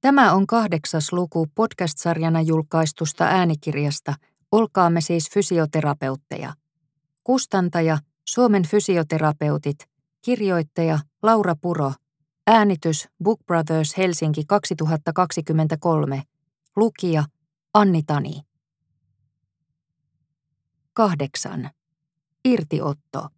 Tämä on kahdeksas luku podcast-sarjana julkaistusta äänikirjasta Olkaamme siis fysioterapeutteja. Kustantaja Suomen fysioterapeutit, kirjoittaja Laura Puro, äänitys Book Brothers Helsinki 2023, lukija Anni Tani. 8. Irtiotto.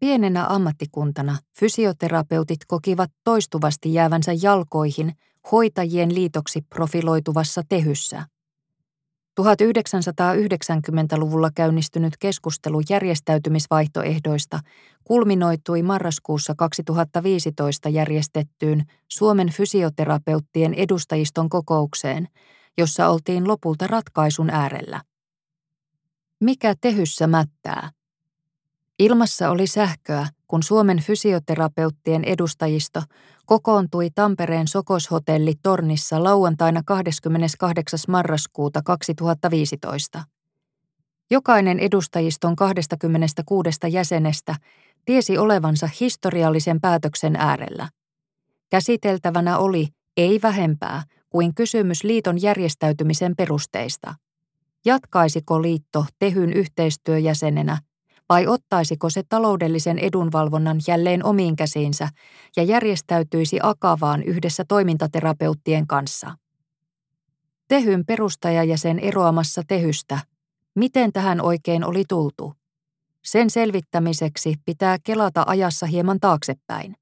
Pienenä ammattikuntana fysioterapeutit kokivat toistuvasti jäävänsä jalkoihin hoitajien liitoksi profiloituvassa tehyssä. 1990-luvulla käynnistynyt keskustelu järjestäytymisvaihtoehdoista kulminoitui marraskuussa 2015 järjestettyyn Suomen fysioterapeuttien edustajiston kokoukseen, jossa oltiin lopulta ratkaisun äärellä. Mikä tehyssä mättää? Ilmassa oli sähköä, kun Suomen fysioterapeuttien edustajisto kokoontui Tampereen Sokoshotelli Tornissa lauantaina 28. marraskuuta 2015. Jokainen edustajiston 26 jäsenestä tiesi olevansa historiallisen päätöksen äärellä. Käsiteltävänä oli, ei vähempää, kuin kysymys liiton järjestäytymisen perusteista. Jatkaisiko liitto Tehyn yhteistyöjäsenenä vai ottaisiko se taloudellisen edunvalvonnan jälleen omiin käsiinsä ja järjestäytyisi akavaan yhdessä toimintaterapeuttien kanssa. Tehyn perustajajäsen eroamassa Tehystä. Miten tähän oikein oli tultu? Sen selvittämiseksi pitää kelata ajassa hieman taaksepäin.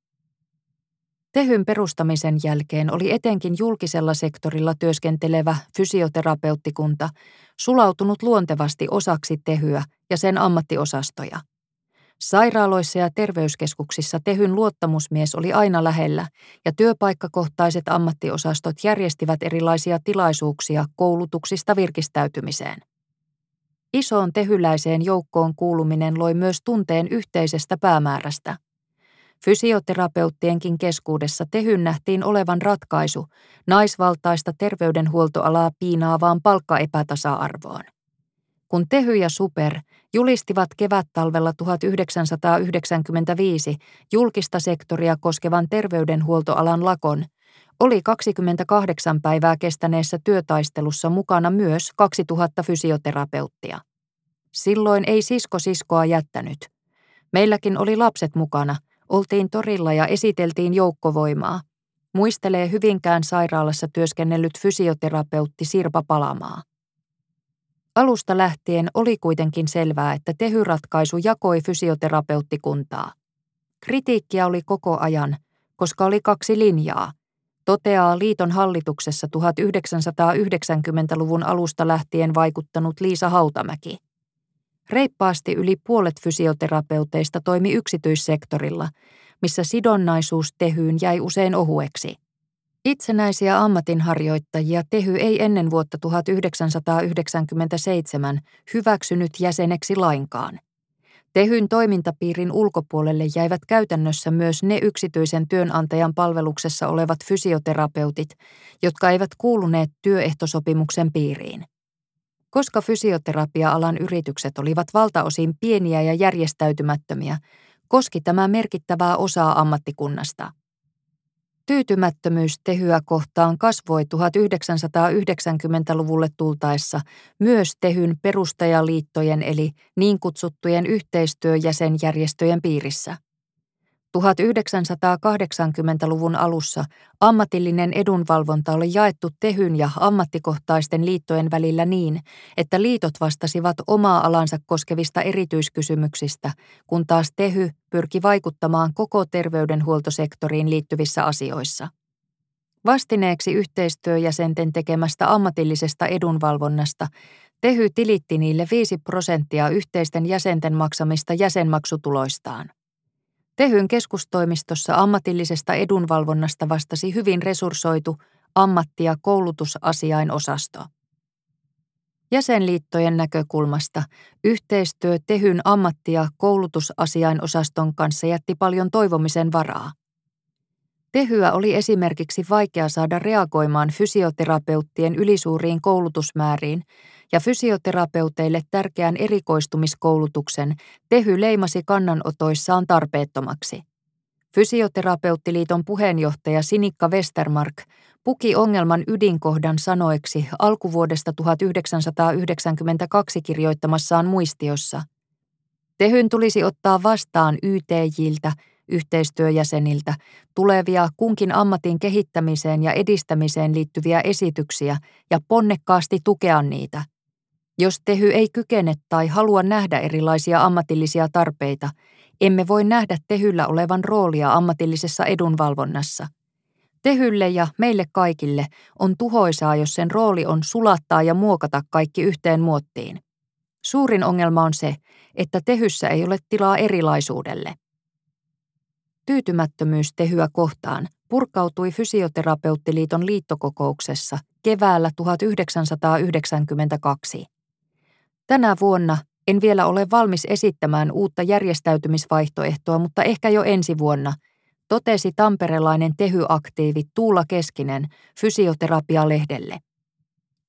Tehyn perustamisen jälkeen oli etenkin julkisella sektorilla työskentelevä fysioterapeuttikunta sulautunut luontevasti osaksi Tehyä ja sen ammattiosastoja. Sairaaloissa ja terveyskeskuksissa Tehyn luottamusmies oli aina lähellä ja työpaikkakohtaiset ammattiosastot järjestivät erilaisia tilaisuuksia koulutuksista virkistäytymiseen. Isoon tehyläiseen joukkoon kuuluminen loi myös tunteen yhteisestä päämäärästä – Fysioterapeuttienkin keskuudessa tehyn nähtiin olevan ratkaisu naisvaltaista terveydenhuoltoalaa piinaavaan palkkaepätasa-arvoon. Kun Tehy ja Super julistivat kevättalvella 1995 julkista sektoria koskevan terveydenhuoltoalan lakon, oli 28 päivää kestäneessä työtaistelussa mukana myös 2000 fysioterapeuttia. Silloin ei sisko siskoa jättänyt. Meilläkin oli lapset mukana – Oltiin torilla ja esiteltiin joukkovoimaa. Muistelee Hyvinkään sairaalassa työskennellyt fysioterapeutti Sirpa Palamaa. Alusta lähtien oli kuitenkin selvää, että tehyratkaisu jakoi fysioterapeuttikuntaa. Kritiikkiä oli koko ajan, koska oli kaksi linjaa, toteaa liiton hallituksessa 1990-luvun alusta lähtien vaikuttanut Liisa Hautamäki. Reippaasti yli puolet fysioterapeuteista toimi yksityissektorilla, missä sidonnaisuus tehyyn jäi usein ohueksi. Itsenäisiä ammatinharjoittajia Tehy ei ennen vuotta 1997 hyväksynyt jäseneksi lainkaan. Tehyn toimintapiirin ulkopuolelle jäivät käytännössä myös ne yksityisen työnantajan palveluksessa olevat fysioterapeutit, jotka eivät kuuluneet työehtosopimuksen piiriin. Koska fysioterapia-alan yritykset olivat valtaosin pieniä ja järjestäytymättömiä, koski tämä merkittävää osaa ammattikunnasta. Tyytymättömyys tehyä kohtaan kasvoi 1990-luvulle tultaessa myös tehyn perustajaliittojen eli niin kutsuttujen yhteistyöjäsenjärjestöjen piirissä. 1980-luvun alussa ammatillinen edunvalvonta oli jaettu tehyn ja ammattikohtaisten liittojen välillä niin, että liitot vastasivat omaa alansa koskevista erityiskysymyksistä, kun taas tehy pyrki vaikuttamaan koko terveydenhuoltosektoriin liittyvissä asioissa. Vastineeksi yhteistyöjäsenten tekemästä ammatillisesta edunvalvonnasta Tehy tilitti niille 5 prosenttia yhteisten jäsenten maksamista jäsenmaksutuloistaan. Tehyn keskustoimistossa ammatillisesta edunvalvonnasta vastasi hyvin resurssoitu ammatti- ja koulutusasiainosasto. Jäsenliittojen näkökulmasta yhteistyö Tehyn ammatti- ja koulutusasiainosaston kanssa jätti paljon toivomisen varaa. Tehyä oli esimerkiksi vaikea saada reagoimaan fysioterapeuttien ylisuuriin koulutusmääriin ja fysioterapeuteille tärkeän erikoistumiskoulutuksen Tehy leimasi kannanotoissaan tarpeettomaksi. Fysioterapeuttiliiton puheenjohtaja Sinikka Westermark puki ongelman ydinkohdan sanoiksi alkuvuodesta 1992 kirjoittamassaan muistiossa. Tehyn tulisi ottaa vastaan YTJiltä, yhteistyöjäseniltä, tulevia kunkin ammatin kehittämiseen ja edistämiseen liittyviä esityksiä ja ponnekkaasti tukea niitä. Jos Tehy ei kykene tai halua nähdä erilaisia ammatillisia tarpeita, emme voi nähdä Tehyllä olevan roolia ammatillisessa edunvalvonnassa. Tehylle ja meille kaikille on tuhoisaa, jos sen rooli on sulattaa ja muokata kaikki yhteen muottiin. Suurin ongelma on se, että Tehyssä ei ole tilaa erilaisuudelle. Tyytymättömyys Tehyä kohtaan purkautui Fysioterapeuttiliiton liittokokouksessa keväällä 1992. Tänä vuonna en vielä ole valmis esittämään uutta järjestäytymisvaihtoehtoa, mutta ehkä jo ensi vuonna, totesi tamperelainen tehyaktiivi Tuula Keskinen fysioterapialehdelle.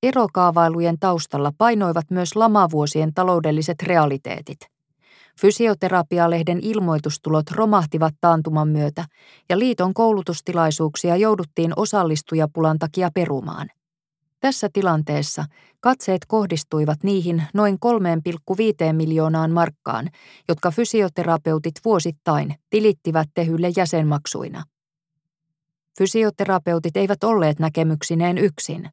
Erokaavailujen taustalla painoivat myös lamavuosien taloudelliset realiteetit. Fysioterapialehden ilmoitustulot romahtivat taantuman myötä ja liiton koulutustilaisuuksia jouduttiin osallistujapulan takia perumaan. Tässä tilanteessa katseet kohdistuivat niihin noin 3,5 miljoonaan markkaan, jotka fysioterapeutit vuosittain tilittivät tehylle jäsenmaksuina. Fysioterapeutit eivät olleet näkemyksineen yksin.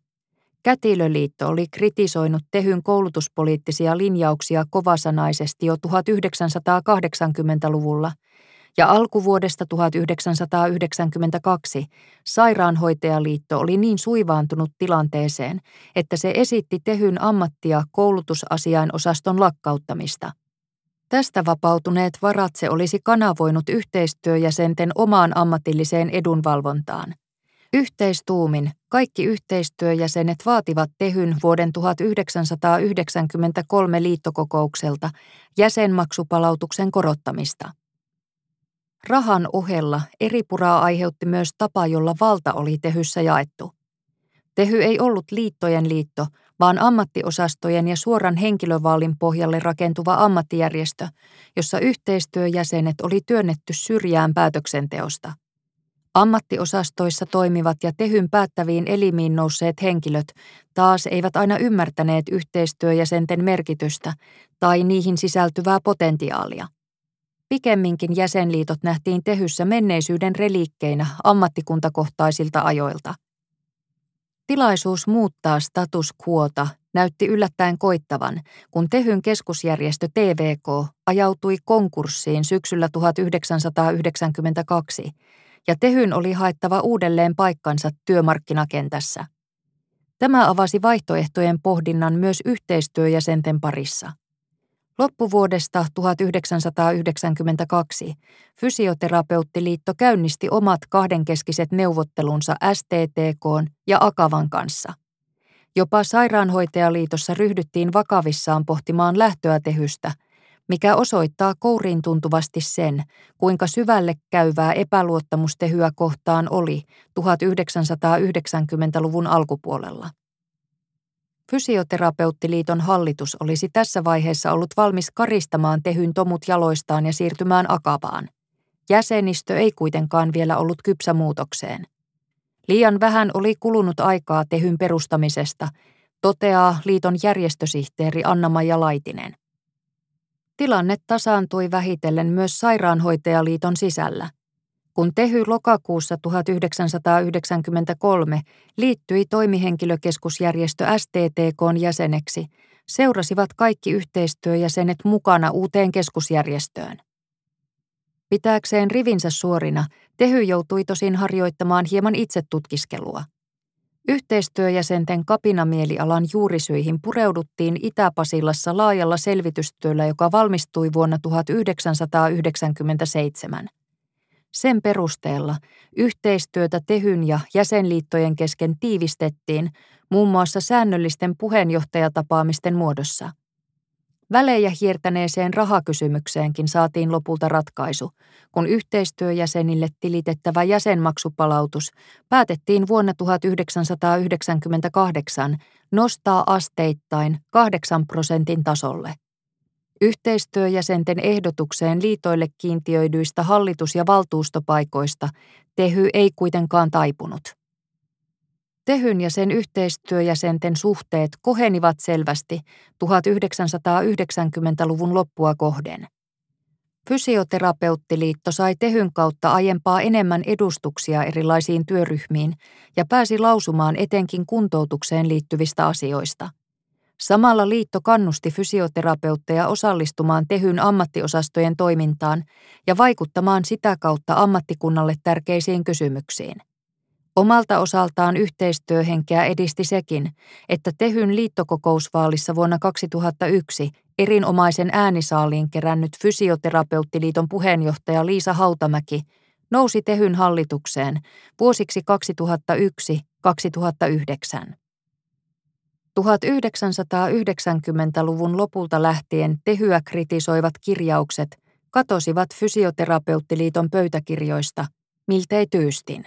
Kätilöliitto oli kritisoinut Tehyn koulutuspoliittisia linjauksia kovasanaisesti jo 1980-luvulla – ja alkuvuodesta 1992 Sairaanhoitajaliitto oli niin suivaantunut tilanteeseen, että se esitti Tehyn ammattia koulutusasiain osaston lakkauttamista. Tästä vapautuneet varat se olisi kanavoinut yhteistyöjäsenten omaan ammatilliseen edunvalvontaan. Yhteistuumin kaikki yhteistyöjäsenet vaativat Tehyn vuoden 1993 liittokokoukselta jäsenmaksupalautuksen korottamista. Rahan ohella eripuraa aiheutti myös tapa, jolla valta oli Tehyssä jaettu. Tehy ei ollut liittojen liitto, vaan ammattiosastojen ja suoran henkilövaalin pohjalle rakentuva ammattijärjestö, jossa yhteistyöjäsenet oli työnnetty syrjään päätöksenteosta. Ammattiosastoissa toimivat ja tehyn päättäviin elimiin nousseet henkilöt taas eivät aina ymmärtäneet yhteistyöjäsenten merkitystä tai niihin sisältyvää potentiaalia. Pikemminkin jäsenliitot nähtiin tehyssä menneisyyden reliikkeinä ammattikuntakohtaisilta ajoilta. Tilaisuus muuttaa status quota näytti yllättäen koittavan, kun Tehyn keskusjärjestö TVK ajautui konkurssiin syksyllä 1992 ja Tehyn oli haettava uudelleen paikkansa työmarkkinakentässä. Tämä avasi vaihtoehtojen pohdinnan myös yhteistyöjäsenten parissa. Loppuvuodesta 1992 Fysioterapeuttiliitto käynnisti omat kahdenkeskiset neuvottelunsa STTK ja Akavan kanssa. Jopa sairaanhoitajaliitossa ryhdyttiin vakavissaan pohtimaan lähtöä tehystä, mikä osoittaa kouriin tuntuvasti sen, kuinka syvälle käyvää epäluottamustehyä kohtaan oli 1990-luvun alkupuolella. Fysioterapeuttiliiton hallitus olisi tässä vaiheessa ollut valmis karistamaan tehyn tomut jaloistaan ja siirtymään akavaan. Jäsenistö ei kuitenkaan vielä ollut kypsä muutokseen. Liian vähän oli kulunut aikaa tehyn perustamisesta, toteaa liiton järjestösihteeri Anna-Maija Laitinen. Tilanne tasaantui vähitellen myös sairaanhoitajaliiton sisällä – kun Tehy lokakuussa 1993 liittyi toimihenkilökeskusjärjestö STTKn jäseneksi, seurasivat kaikki yhteistyöjäsenet mukana uuteen keskusjärjestöön. Pitääkseen rivinsä suorina, Tehy joutui tosin harjoittamaan hieman itsetutkiskelua. Yhteistyöjäsenten kapinamielialan juurisyihin pureuduttiin Itä-Pasilassa laajalla selvitystyöllä, joka valmistui vuonna 1997. Sen perusteella yhteistyötä Tehyn ja jäsenliittojen kesken tiivistettiin muun muassa säännöllisten puheenjohtajatapaamisten muodossa. Välejä hiertäneeseen rahakysymykseenkin saatiin lopulta ratkaisu, kun yhteistyöjäsenille tilitettävä jäsenmaksupalautus päätettiin vuonna 1998 nostaa asteittain 8 prosentin tasolle. Yhteistyöjäsenten ehdotukseen liitoille kiintiöidyistä hallitus- ja valtuustopaikoista Tehy ei kuitenkaan taipunut. Tehyn ja sen yhteistyöjäsenten suhteet kohenivat selvästi 1990-luvun loppua kohden. Fysioterapeuttiliitto sai Tehyn kautta aiempaa enemmän edustuksia erilaisiin työryhmiin ja pääsi lausumaan etenkin kuntoutukseen liittyvistä asioista. Samalla liitto kannusti fysioterapeutteja osallistumaan Tehyn ammattiosastojen toimintaan ja vaikuttamaan sitä kautta ammattikunnalle tärkeisiin kysymyksiin. Omalta osaltaan yhteistyöhenkeä edisti sekin, että Tehyn liittokokousvaalissa vuonna 2001 erinomaisen äänisaaliin kerännyt Fysioterapeuttiliiton puheenjohtaja Liisa Hautamäki nousi Tehyn hallitukseen vuosiksi 2001-2009. 1990-luvun lopulta lähtien Tehyä kritisoivat kirjaukset katosivat Fysioterapeuttiliiton pöytäkirjoista, miltei tyystin.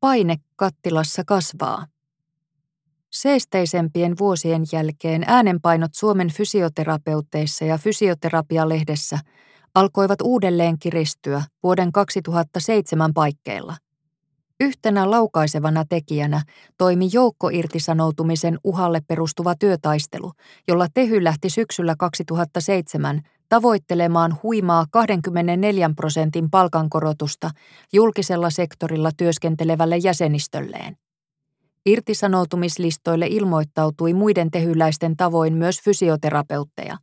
Paine kattilassa kasvaa. Seesteisempien vuosien jälkeen äänenpainot Suomen fysioterapeutteissa ja fysioterapialehdessä alkoivat uudelleen kiristyä vuoden 2007 paikkeilla. Yhtenä laukaisevana tekijänä toimi joukkoirtisanoutumisen uhalle perustuva työtaistelu, jolla Tehy lähti syksyllä 2007 tavoittelemaan huimaa 24 prosentin palkankorotusta julkisella sektorilla työskentelevälle jäsenistölleen. Irtisanoutumislistoille ilmoittautui muiden tehyläisten tavoin myös fysioterapeutteja.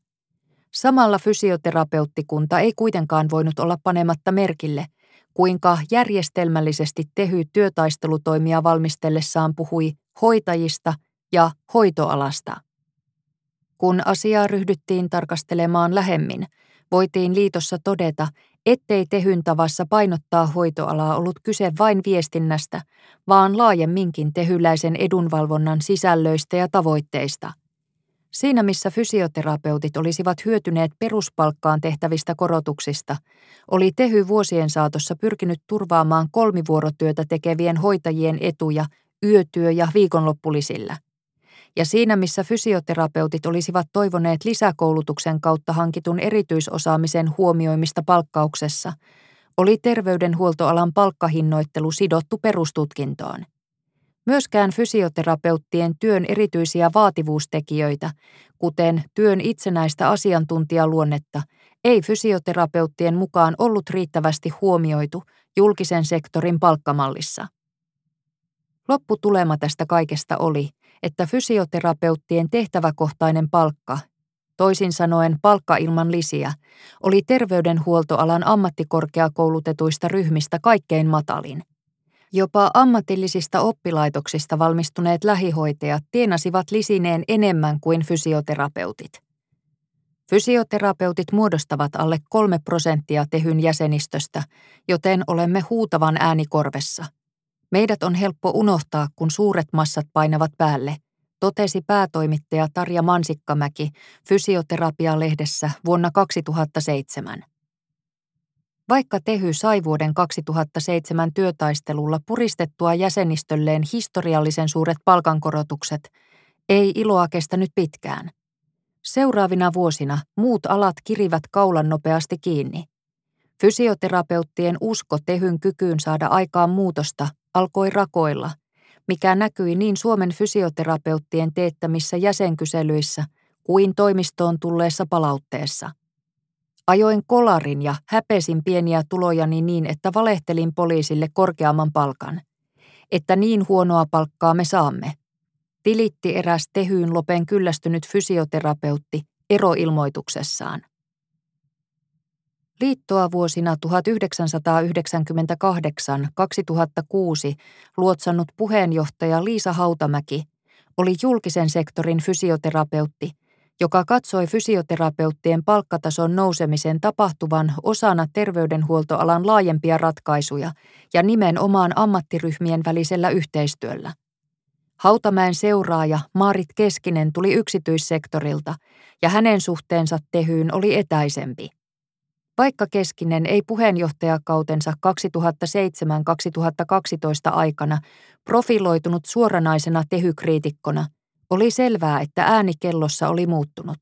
Samalla fysioterapeuttikunta ei kuitenkaan voinut olla panematta merkille, kuinka järjestelmällisesti tehy työtaistelutoimia valmistellessaan puhui hoitajista ja hoitoalasta. Kun asiaa ryhdyttiin tarkastelemaan lähemmin, voitiin liitossa todeta, ettei tehyn tavassa painottaa hoitoalaa ollut kyse vain viestinnästä, vaan laajemminkin tehyläisen edunvalvonnan sisällöistä ja tavoitteista. Siinä missä fysioterapeutit olisivat hyötyneet peruspalkkaan tehtävistä korotuksista, oli Tehy vuosien saatossa pyrkinyt turvaamaan kolmivuorotyötä tekevien hoitajien etuja yötyö- ja viikonloppulisillä – ja siinä missä fysioterapeutit olisivat toivoneet lisäkoulutuksen kautta hankitun erityisosaamisen huomioimista palkkauksessa, oli terveydenhuoltoalan palkkahinnoittelu sidottu perustutkintoon. Myöskään fysioterapeuttien työn erityisiä vaativuustekijöitä, kuten työn itsenäistä asiantuntijaluonnetta, ei fysioterapeuttien mukaan ollut riittävästi huomioitu julkisen sektorin palkkamallissa. Lopputulema tästä kaikesta oli, että fysioterapeuttien tehtäväkohtainen palkka, toisin sanoen palkka ilman lisiä, oli terveydenhuoltoalan ammattikorkeakoulutetuista ryhmistä kaikkein matalin. Jopa ammatillisista oppilaitoksista valmistuneet lähihoitajat tienasivat lisineen enemmän kuin fysioterapeutit. Fysioterapeutit muodostavat alle kolme prosenttia tehyn jäsenistöstä, joten olemme huutavan äänikorvessa – Meidät on helppo unohtaa, kun suuret massat painavat päälle, totesi päätoimittaja Tarja Mansikkamäki Fysioterapialehdessä vuonna 2007. Vaikka Tehy sai vuoden 2007 työtaistelulla puristettua jäsenistölleen historiallisen suuret palkankorotukset, ei iloa kestänyt pitkään. Seuraavina vuosina muut alat kirivät kaulan nopeasti kiinni. Fysioterapeuttien usko Tehyn kykyyn saada aikaan muutosta alkoi rakoilla, mikä näkyi niin Suomen fysioterapeuttien teettämissä jäsenkyselyissä kuin toimistoon tulleessa palautteessa. Ajoin kolarin ja häpesin pieniä tulojani niin, että valehtelin poliisille korkeamman palkan. Että niin huonoa palkkaa me saamme. Tilitti eräs tehyyn lopen kyllästynyt fysioterapeutti eroilmoituksessaan. Liittoa vuosina 1998-2006 luotsannut puheenjohtaja Liisa Hautamäki oli julkisen sektorin fysioterapeutti, joka katsoi fysioterapeuttien palkkatason nousemisen tapahtuvan osana terveydenhuoltoalan laajempia ratkaisuja ja nimenomaan ammattiryhmien välisellä yhteistyöllä. Hautamäen seuraaja Maarit Keskinen tuli yksityissektorilta ja hänen suhteensa tehyyn oli etäisempi. Vaikka Keskinen ei puheenjohtajakautensa 2007-2012 aikana profiloitunut suoranaisena tehykriitikkona, oli selvää, että ääni kellossa oli muuttunut.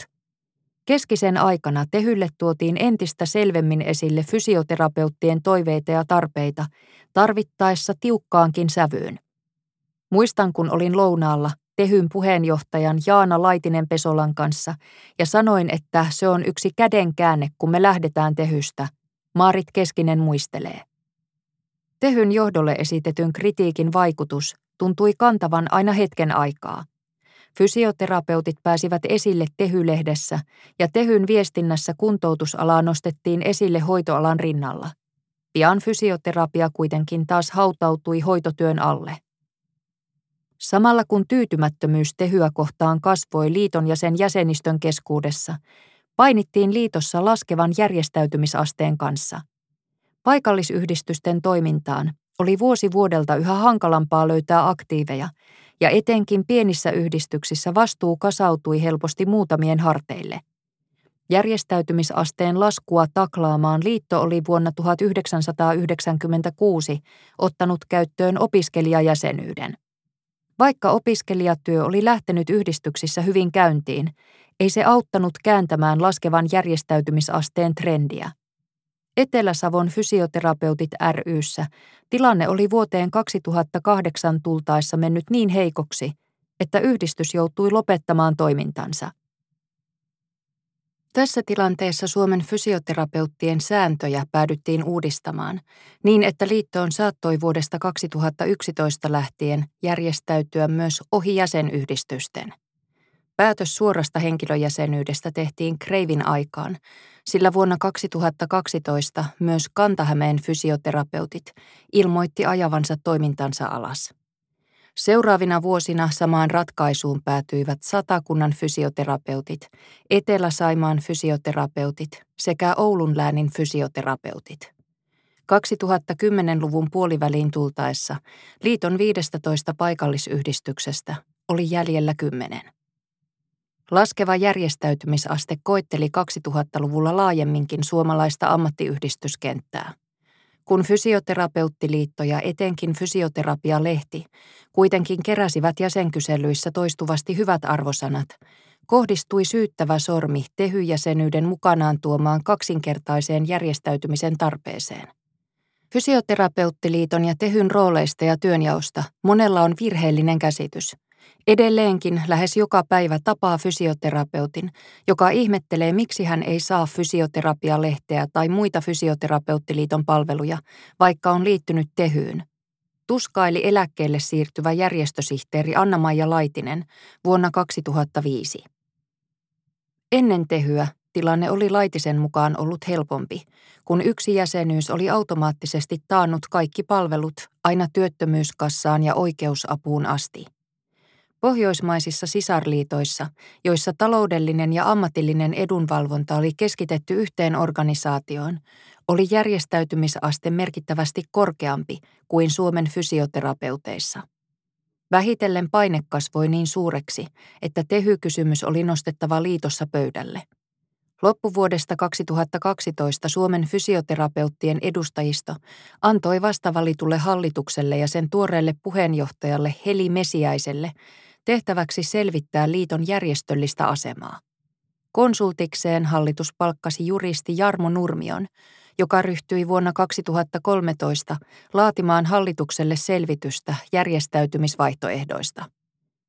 Keskisen aikana Tehylle tuotiin entistä selvemmin esille fysioterapeuttien toiveita ja tarpeita, tarvittaessa tiukkaankin sävyyn. Muistan, kun olin lounaalla Tehyn puheenjohtajan Jaana Laitinen Pesolan kanssa ja sanoin, että se on yksi kädenkäänne, kun me lähdetään Tehystä. Maarit Keskinen muistelee. Tehyn johdolle esitetyn kritiikin vaikutus tuntui kantavan aina hetken aikaa. Fysioterapeutit pääsivät esille Tehylehdessä ja Tehyn viestinnässä kuntoutusalaa nostettiin esille hoitoalan rinnalla. Pian fysioterapia kuitenkin taas hautautui hoitotyön alle. Samalla kun tyytymättömyys tehyä kohtaan kasvoi liiton ja sen jäsenistön keskuudessa, painittiin liitossa laskevan järjestäytymisasteen kanssa. Paikallisyhdistysten toimintaan oli vuosi vuodelta yhä hankalampaa löytää aktiiveja, ja etenkin pienissä yhdistyksissä vastuu kasautui helposti muutamien harteille. Järjestäytymisasteen laskua taklaamaan liitto oli vuonna 1996 ottanut käyttöön opiskelijajäsenyyden. Vaikka opiskelijatyö oli lähtenyt yhdistyksissä hyvin käyntiin, ei se auttanut kääntämään laskevan järjestäytymisasteen trendiä. Etelä-Savon fysioterapeutit ryssä tilanne oli vuoteen 2008 tultaessa mennyt niin heikoksi, että yhdistys joutui lopettamaan toimintansa. Tässä tilanteessa Suomen fysioterapeuttien sääntöjä päädyttiin uudistamaan niin, että liittoon saattoi vuodesta 2011 lähtien järjestäytyä myös ohi jäsenyhdistysten. Päätös suorasta henkilöjäsenyydestä tehtiin Kreivin aikaan, sillä vuonna 2012 myös Kantahämeen fysioterapeutit ilmoitti ajavansa toimintansa alas. Seuraavina vuosina samaan ratkaisuun päätyivät satakunnan fysioterapeutit, Etelä-Saimaan fysioterapeutit sekä Oulun läänin fysioterapeutit. 2010-luvun puoliväliin tultaessa liiton 15 paikallisyhdistyksestä oli jäljellä kymmenen. Laskeva järjestäytymisaste koetteli 2000-luvulla laajemminkin suomalaista ammattiyhdistyskenttää kun fysioterapeuttiliitto ja etenkin fysioterapia-lehti kuitenkin keräsivät jäsenkyselyissä toistuvasti hyvät arvosanat, kohdistui syyttävä sormi tehyjäsenyyden mukanaan tuomaan kaksinkertaiseen järjestäytymisen tarpeeseen. Fysioterapeuttiliiton ja tehyn rooleista ja työnjaosta monella on virheellinen käsitys – Edelleenkin lähes joka päivä tapaa fysioterapeutin, joka ihmettelee, miksi hän ei saa fysioterapialehteä tai muita fysioterapeuttiliiton palveluja, vaikka on liittynyt tehyyn. Tuskaili eläkkeelle siirtyvä järjestösihteeri Anna-Maija Laitinen vuonna 2005. Ennen tehyä tilanne oli Laitisen mukaan ollut helpompi, kun yksi jäsenyys oli automaattisesti taannut kaikki palvelut aina työttömyyskassaan ja oikeusapuun asti. Pohjoismaisissa sisarliitoissa, joissa taloudellinen ja ammatillinen edunvalvonta oli keskitetty yhteen organisaatioon, oli järjestäytymisaste merkittävästi korkeampi kuin Suomen fysioterapeuteissa. Vähitellen paine kasvoi niin suureksi, että tehykysymys oli nostettava liitossa pöydälle. Loppuvuodesta 2012 Suomen fysioterapeuttien edustajisto antoi vastavalitulle hallitukselle ja sen tuoreelle puheenjohtajalle Heli Mesiäiselle tehtäväksi selvittää liiton järjestöllistä asemaa. Konsultikseen hallitus palkkasi juristi Jarmo Nurmion, joka ryhtyi vuonna 2013 laatimaan hallitukselle selvitystä järjestäytymisvaihtoehdoista.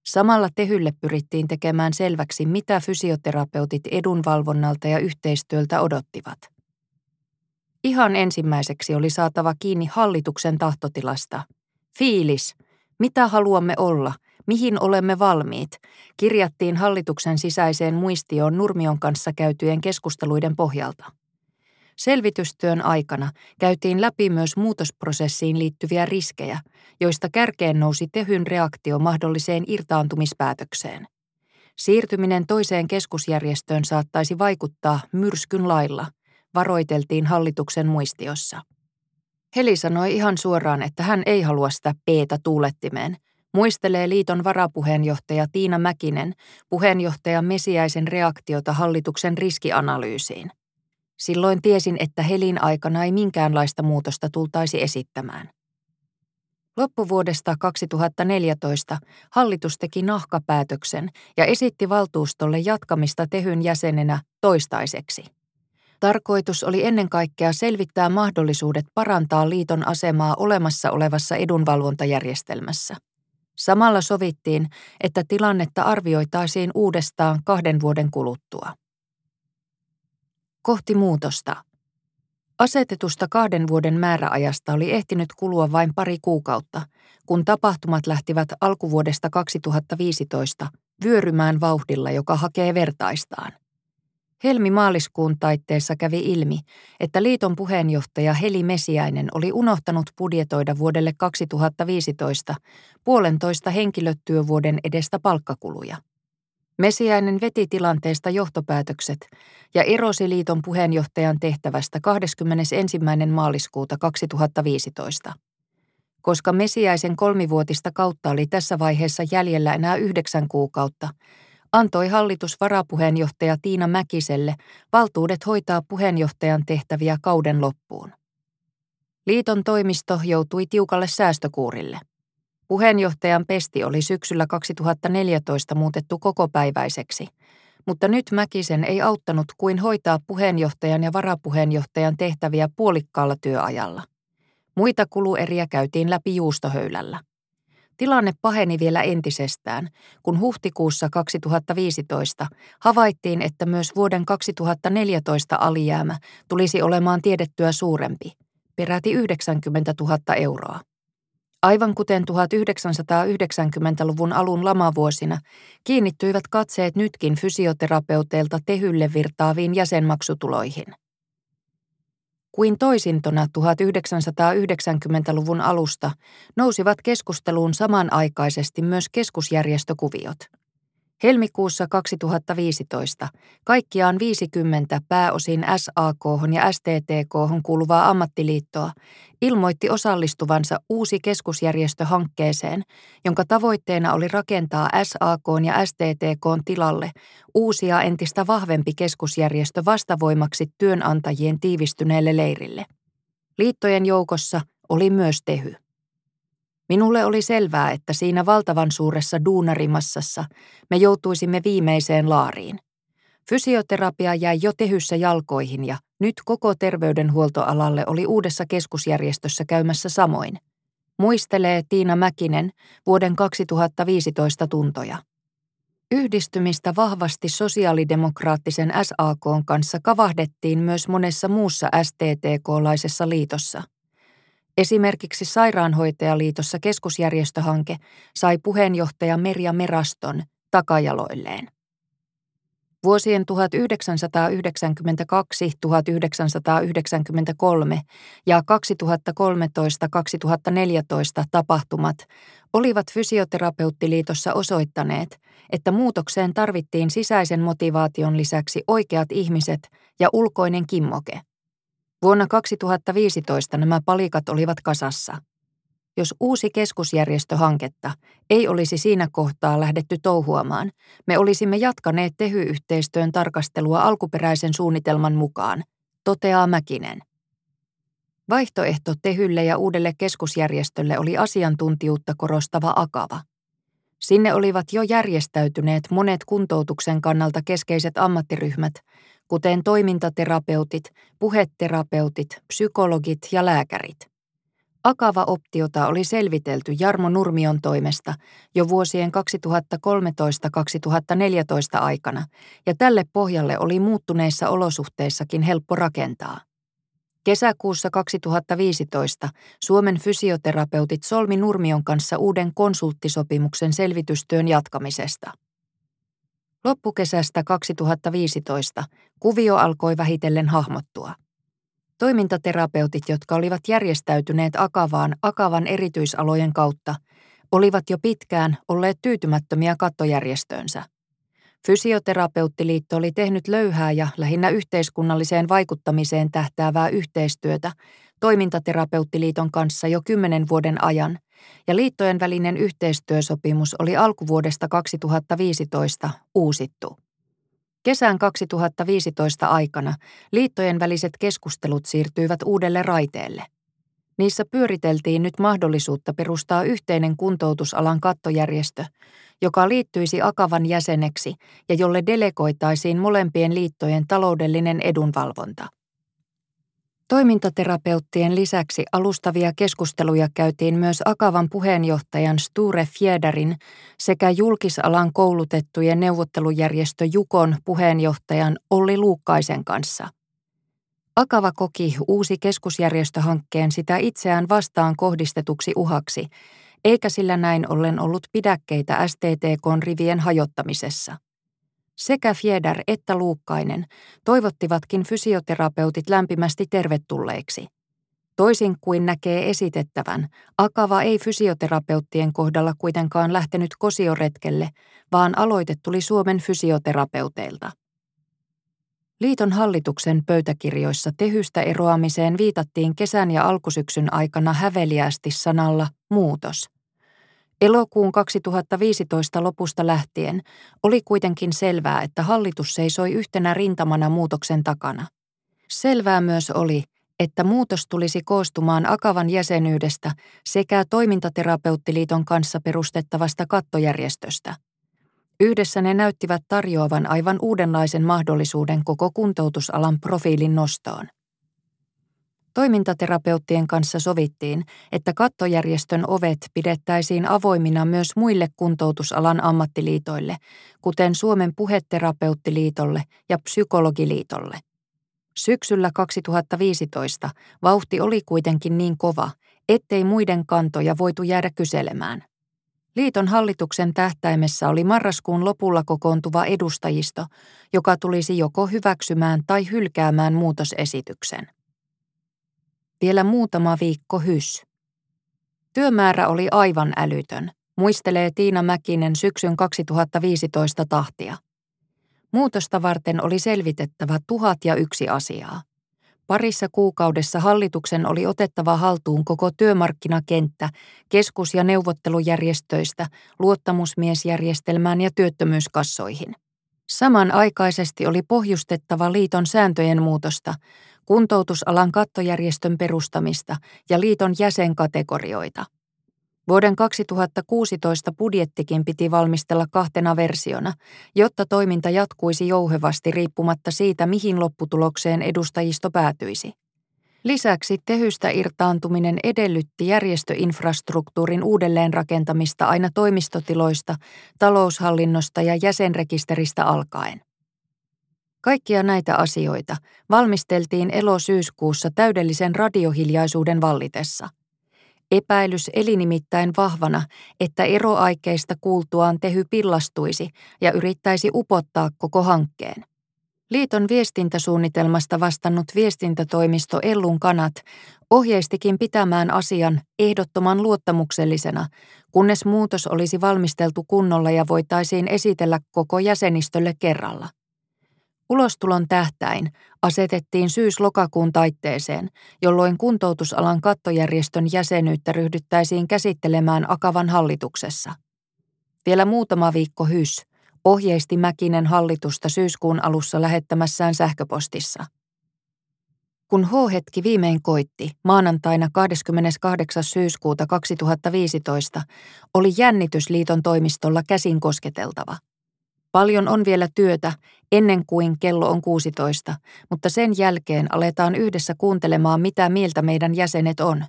Samalla tehylle pyrittiin tekemään selväksi, mitä fysioterapeutit edunvalvonnalta ja yhteistyöltä odottivat. Ihan ensimmäiseksi oli saatava kiinni hallituksen tahtotilasta. Fiilis, mitä haluamme olla – Mihin olemme valmiit, kirjattiin hallituksen sisäiseen muistioon Nurmion kanssa käytyjen keskusteluiden pohjalta. Selvitystyön aikana käytiin läpi myös muutosprosessiin liittyviä riskejä, joista kärkeen nousi tehyn reaktio mahdolliseen irtaantumispäätökseen. Siirtyminen toiseen keskusjärjestöön saattaisi vaikuttaa myrskyn lailla, varoiteltiin hallituksen muistiossa. Heli sanoi ihan suoraan, että hän ei halua sitä peetä tuulettimeen – muistelee liiton varapuheenjohtaja Tiina Mäkinen puheenjohtaja Mesiäisen reaktiota hallituksen riskianalyysiin. Silloin tiesin, että Helin aikana ei minkäänlaista muutosta tultaisi esittämään. Loppuvuodesta 2014 hallitus teki nahkapäätöksen ja esitti valtuustolle jatkamista tehyn jäsenenä toistaiseksi. Tarkoitus oli ennen kaikkea selvittää mahdollisuudet parantaa liiton asemaa olemassa olevassa edunvalvontajärjestelmässä. Samalla sovittiin, että tilannetta arvioitaisiin uudestaan kahden vuoden kuluttua. Kohti muutosta. Asetetusta kahden vuoden määräajasta oli ehtinyt kulua vain pari kuukautta, kun tapahtumat lähtivät alkuvuodesta 2015 vyörymään vauhdilla, joka hakee vertaistaan. Helmi-maaliskuun taitteessa kävi ilmi, että liiton puheenjohtaja Heli Mesiäinen oli unohtanut budjetoida vuodelle 2015 puolentoista henkilötyövuoden edestä palkkakuluja. Mesiäinen veti tilanteesta johtopäätökset ja erosi liiton puheenjohtajan tehtävästä 21. maaliskuuta 2015. Koska Mesiäisen kolmivuotista kautta oli tässä vaiheessa jäljellä enää yhdeksän kuukautta, antoi hallitus varapuheenjohtaja Tiina Mäkiselle valtuudet hoitaa puheenjohtajan tehtäviä kauden loppuun. Liiton toimisto joutui tiukalle säästökuurille. Puheenjohtajan pesti oli syksyllä 2014 muutettu kokopäiväiseksi, mutta nyt Mäkisen ei auttanut kuin hoitaa puheenjohtajan ja varapuheenjohtajan tehtäviä puolikkaalla työajalla. Muita kulueriä käytiin läpi juustohöylällä. Tilanne paheni vielä entisestään, kun huhtikuussa 2015 havaittiin, että myös vuoden 2014 alijäämä tulisi olemaan tiedettyä suurempi, peräti 90 000 euroa. Aivan kuten 1990-luvun alun lamavuosina, kiinnittyivät katseet nytkin fysioterapeuteilta tehylle virtaaviin jäsenmaksutuloihin – kuin toisintona 1990-luvun alusta nousivat keskusteluun samanaikaisesti myös keskusjärjestökuviot – Helmikuussa 2015 kaikkiaan 50 pääosin SAK ja STTK kuuluvaa ammattiliittoa ilmoitti osallistuvansa uusi keskusjärjestöhankkeeseen, jonka tavoitteena oli rakentaa SAK ja STTK tilalle uusia entistä vahvempi keskusjärjestö vastavoimaksi työnantajien tiivistyneelle leirille. Liittojen joukossa oli myös Tehy. Minulle oli selvää, että siinä valtavan suuressa duunarimassassa me joutuisimme viimeiseen laariin. Fysioterapia jäi jo tehyssä jalkoihin ja nyt koko terveydenhuoltoalalle oli uudessa keskusjärjestössä käymässä samoin. Muistelee Tiina Mäkinen vuoden 2015 tuntoja. Yhdistymistä vahvasti sosiaalidemokraattisen SAK kanssa kavahdettiin myös monessa muussa STTK-laisessa liitossa – Esimerkiksi Sairaanhoitajaliitossa keskusjärjestöhanke sai puheenjohtaja Merja Meraston takajaloilleen. Vuosien 1992-1993 ja 2013-2014 tapahtumat olivat Fysioterapeuttiliitossa osoittaneet, että muutokseen tarvittiin sisäisen motivaation lisäksi oikeat ihmiset ja ulkoinen kimmoke. Vuonna 2015 nämä palikat olivat kasassa. Jos uusi keskusjärjestöhanketta ei olisi siinä kohtaa lähdetty touhuamaan, me olisimme jatkaneet tehyyhteistyön tarkastelua alkuperäisen suunnitelman mukaan, toteaa Mäkinen. Vaihtoehto Tehylle ja uudelle keskusjärjestölle oli asiantuntijuutta korostava akava. Sinne olivat jo järjestäytyneet monet kuntoutuksen kannalta keskeiset ammattiryhmät, kuten toimintaterapeutit, puheterapeutit, psykologit ja lääkärit. Akava-optiota oli selvitelty Jarmo Nurmion toimesta jo vuosien 2013-2014 aikana, ja tälle pohjalle oli muuttuneissa olosuhteissakin helppo rakentaa. Kesäkuussa 2015 Suomen fysioterapeutit solmi Nurmion kanssa uuden konsulttisopimuksen selvitystyön jatkamisesta. Loppukesästä 2015 kuvio alkoi vähitellen hahmottua. Toimintaterapeutit, jotka olivat järjestäytyneet Akavaan Akavan erityisalojen kautta, olivat jo pitkään olleet tyytymättömiä kattojärjestöönsä. Fysioterapeuttiliitto oli tehnyt löyhää ja lähinnä yhteiskunnalliseen vaikuttamiseen tähtäävää yhteistyötä Toimintaterapeuttiliiton kanssa jo kymmenen vuoden ajan, ja liittojen välinen yhteistyösopimus oli alkuvuodesta 2015 uusittu. Kesän 2015 aikana liittojen väliset keskustelut siirtyivät uudelle raiteelle. Niissä pyöriteltiin nyt mahdollisuutta perustaa yhteinen kuntoutusalan kattojärjestö, joka liittyisi Akavan jäseneksi ja jolle delegoitaisiin molempien liittojen taloudellinen edunvalvonta. Toimintaterapeuttien lisäksi alustavia keskusteluja käytiin myös Akavan puheenjohtajan Sture Fjäderin sekä julkisalan koulutettujen neuvottelujärjestö Jukon puheenjohtajan Olli Luukkaisen kanssa. Akava koki uusi keskusjärjestöhankkeen sitä itseään vastaan kohdistetuksi uhaksi, eikä sillä näin ollen ollut pidäkkeitä STTKn rivien hajottamisessa. Sekä Fjeder että Luukkainen toivottivatkin fysioterapeutit lämpimästi tervetulleiksi. Toisin kuin näkee esitettävän, Akava ei fysioterapeuttien kohdalla kuitenkaan lähtenyt kosioretkelle, vaan aloite tuli Suomen fysioterapeuteilta. Liiton hallituksen pöytäkirjoissa tehystä eroamiseen viitattiin kesän ja alkusyksyn aikana häveliästi sanalla muutos – Elokuun 2015 lopusta lähtien oli kuitenkin selvää, että hallitus seisoi yhtenä rintamana muutoksen takana. Selvää myös oli, että muutos tulisi koostumaan Akavan jäsenyydestä sekä toimintaterapeuttiliiton kanssa perustettavasta kattojärjestöstä. Yhdessä ne näyttivät tarjoavan aivan uudenlaisen mahdollisuuden koko kuntoutusalan profiilin nostoon. Toimintaterapeuttien kanssa sovittiin, että kattojärjestön ovet pidettäisiin avoimina myös muille kuntoutusalan ammattiliitoille, kuten Suomen puheterapeutiliitolle ja psykologiliitolle. Syksyllä 2015 vauhti oli kuitenkin niin kova, ettei muiden kantoja voitu jäädä kyselemään. Liiton hallituksen tähtäimessä oli marraskuun lopulla kokoontuva edustajisto, joka tulisi joko hyväksymään tai hylkäämään muutosesityksen. Vielä muutama viikko hys. Työmäärä oli aivan älytön, muistelee Tiina Mäkinen syksyn 2015 tahtia. Muutosta varten oli selvitettävä tuhat ja yksi asiaa. Parissa kuukaudessa hallituksen oli otettava haltuun koko työmarkkinakenttä keskus- ja neuvottelujärjestöistä luottamusmiesjärjestelmään ja työttömyyskassoihin. Samanaikaisesti oli pohjustettava liiton sääntöjen muutosta, kuntoutusalan kattojärjestön perustamista ja liiton jäsenkategorioita. Vuoden 2016 budjettikin piti valmistella kahtena versiona, jotta toiminta jatkuisi jouhevasti riippumatta siitä, mihin lopputulokseen edustajisto päätyisi. Lisäksi tehystä irtaantuminen edellytti järjestöinfrastruktuurin uudelleenrakentamista aina toimistotiloista, taloushallinnosta ja jäsenrekisteristä alkaen. Kaikkia näitä asioita valmisteltiin elosyyskuussa täydellisen radiohiljaisuuden vallitessa. Epäilys eli nimittäin vahvana, että eroaikeista kuultuaan Tehy pillastuisi ja yrittäisi upottaa koko hankkeen. Liiton viestintäsuunnitelmasta vastannut viestintätoimisto Ellun kanat ohjeistikin pitämään asian ehdottoman luottamuksellisena, kunnes muutos olisi valmisteltu kunnolla ja voitaisiin esitellä koko jäsenistölle kerralla. Ulostulon tähtäin asetettiin syys-lokakuun taitteeseen, jolloin kuntoutusalan kattojärjestön jäsenyyttä ryhdyttäisiin käsittelemään Akavan hallituksessa. Vielä muutama viikko hys ohjeisti Mäkinen hallitusta syyskuun alussa lähettämässään sähköpostissa. Kun H-hetki viimein koitti, maanantaina 28. syyskuuta 2015, oli jännitysliiton toimistolla käsin kosketeltava – Paljon on vielä työtä ennen kuin kello on 16, mutta sen jälkeen aletaan yhdessä kuuntelemaan, mitä mieltä meidän jäsenet on.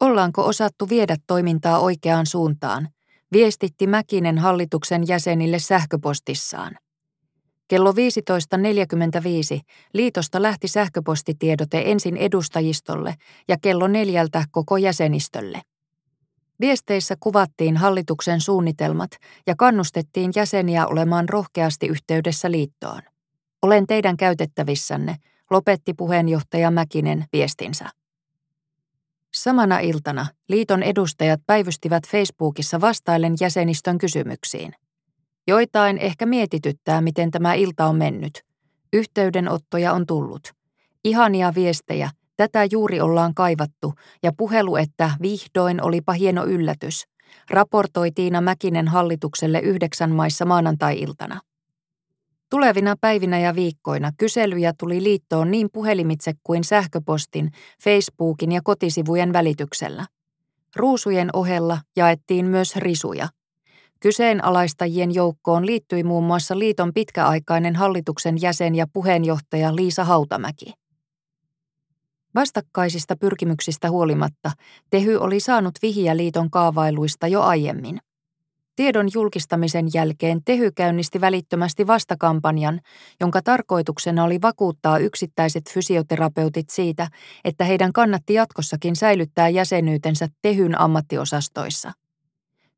Ollaanko osattu viedä toimintaa oikeaan suuntaan? Viestitti Mäkinen hallituksen jäsenille sähköpostissaan. Kello 15.45 liitosta lähti sähköpostitiedote ensin edustajistolle ja kello neljältä koko jäsenistölle. Viesteissä kuvattiin hallituksen suunnitelmat ja kannustettiin jäseniä olemaan rohkeasti yhteydessä liittoon. Olen teidän käytettävissänne, lopetti puheenjohtaja Mäkinen viestinsä. Samana iltana liiton edustajat päivystivät Facebookissa vastaillen jäsenistön kysymyksiin. Joitain ehkä mietityttää, miten tämä ilta on mennyt. Yhteydenottoja on tullut. Ihania viestejä Tätä juuri ollaan kaivattu, ja puhelu, että vihdoin olipa hieno yllätys, raportoi Tiina Mäkinen hallitukselle yhdeksän maissa maanantai-iltana. Tulevina päivinä ja viikkoina kyselyjä tuli liittoon niin puhelimitse kuin sähköpostin, Facebookin ja kotisivujen välityksellä. Ruusujen ohella jaettiin myös risuja. Kyseenalaistajien joukkoon liittyi muun muassa liiton pitkäaikainen hallituksen jäsen ja puheenjohtaja Liisa Hautamäki. Vastakkaisista pyrkimyksistä huolimatta Tehy oli saanut vihiä liiton kaavailuista jo aiemmin. Tiedon julkistamisen jälkeen Tehy käynnisti välittömästi vastakampanjan, jonka tarkoituksena oli vakuuttaa yksittäiset fysioterapeutit siitä, että heidän kannatti jatkossakin säilyttää jäsenyytensä Tehyn ammattiosastoissa.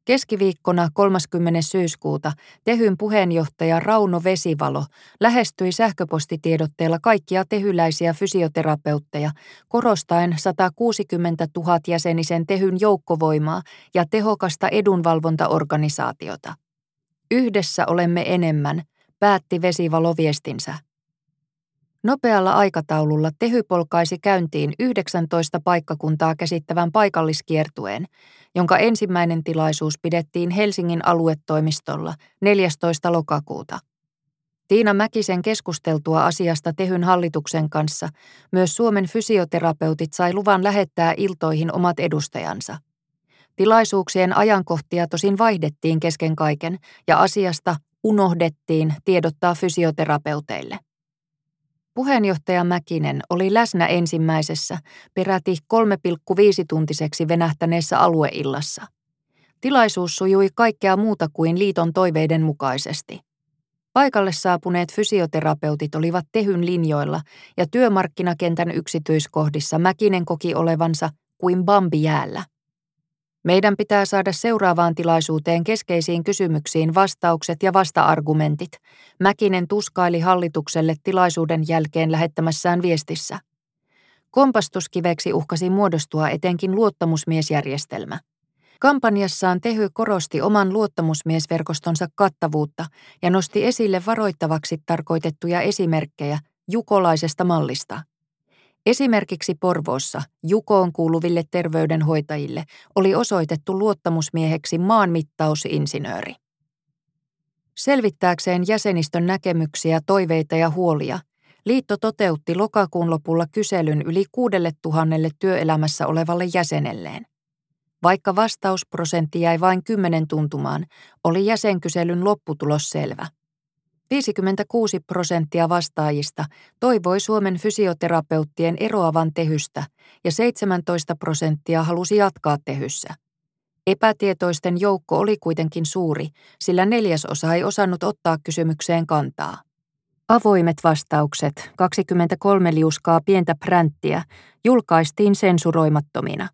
Keskiviikkona 30. syyskuuta Tehyn puheenjohtaja Rauno Vesivalo lähestyi sähköpostitiedotteella kaikkia tehyläisiä fysioterapeutteja korostaen 160 000 jäsenisen Tehyn joukkovoimaa ja tehokasta edunvalvontaorganisaatiota. Yhdessä olemme enemmän, päätti Vesivalo viestinsä. Nopealla aikataululla Tehy polkaisi käyntiin 19 paikkakuntaa käsittävän paikalliskiertueen, jonka ensimmäinen tilaisuus pidettiin Helsingin aluetoimistolla 14. lokakuuta. Tiina Mäkisen keskusteltua asiasta Tehyn hallituksen kanssa myös Suomen fysioterapeutit sai luvan lähettää iltoihin omat edustajansa. Tilaisuuksien ajankohtia tosin vaihdettiin kesken kaiken ja asiasta unohdettiin tiedottaa fysioterapeuteille. Puheenjohtaja Mäkinen oli läsnä ensimmäisessä, peräti 3,5-tuntiseksi venähtäneessä alueillassa. Tilaisuus sujui kaikkea muuta kuin liiton toiveiden mukaisesti. Paikalle saapuneet fysioterapeutit olivat tehyn linjoilla ja työmarkkinakentän yksityiskohdissa Mäkinen koki olevansa kuin bambi jäällä. Meidän pitää saada seuraavaan tilaisuuteen keskeisiin kysymyksiin vastaukset ja vasta-argumentit. Mäkinen tuskaili hallitukselle tilaisuuden jälkeen lähettämässään viestissä. Kompastuskiveksi uhkasi muodostua etenkin luottamusmiesjärjestelmä. Kampanjassaan Tehy korosti oman luottamusmiesverkostonsa kattavuutta ja nosti esille varoittavaksi tarkoitettuja esimerkkejä jukolaisesta mallista. Esimerkiksi Porvoossa Jukoon kuuluville terveydenhoitajille oli osoitettu luottamusmieheksi maanmittausinsinööri. Selvittääkseen jäsenistön näkemyksiä, toiveita ja huolia, liitto toteutti lokakuun lopulla kyselyn yli kuudelle tuhannelle työelämässä olevalle jäsenelleen. Vaikka vastausprosentti jäi vain kymmenen tuntumaan, oli jäsenkyselyn lopputulos selvä – 56 prosenttia vastaajista toivoi Suomen fysioterapeuttien eroavan tehystä ja 17 prosenttia halusi jatkaa tehyssä. Epätietoisten joukko oli kuitenkin suuri, sillä neljäsosa ei osannut ottaa kysymykseen kantaa. Avoimet vastaukset, 23 liuskaa pientä pränttiä, julkaistiin sensuroimattomina.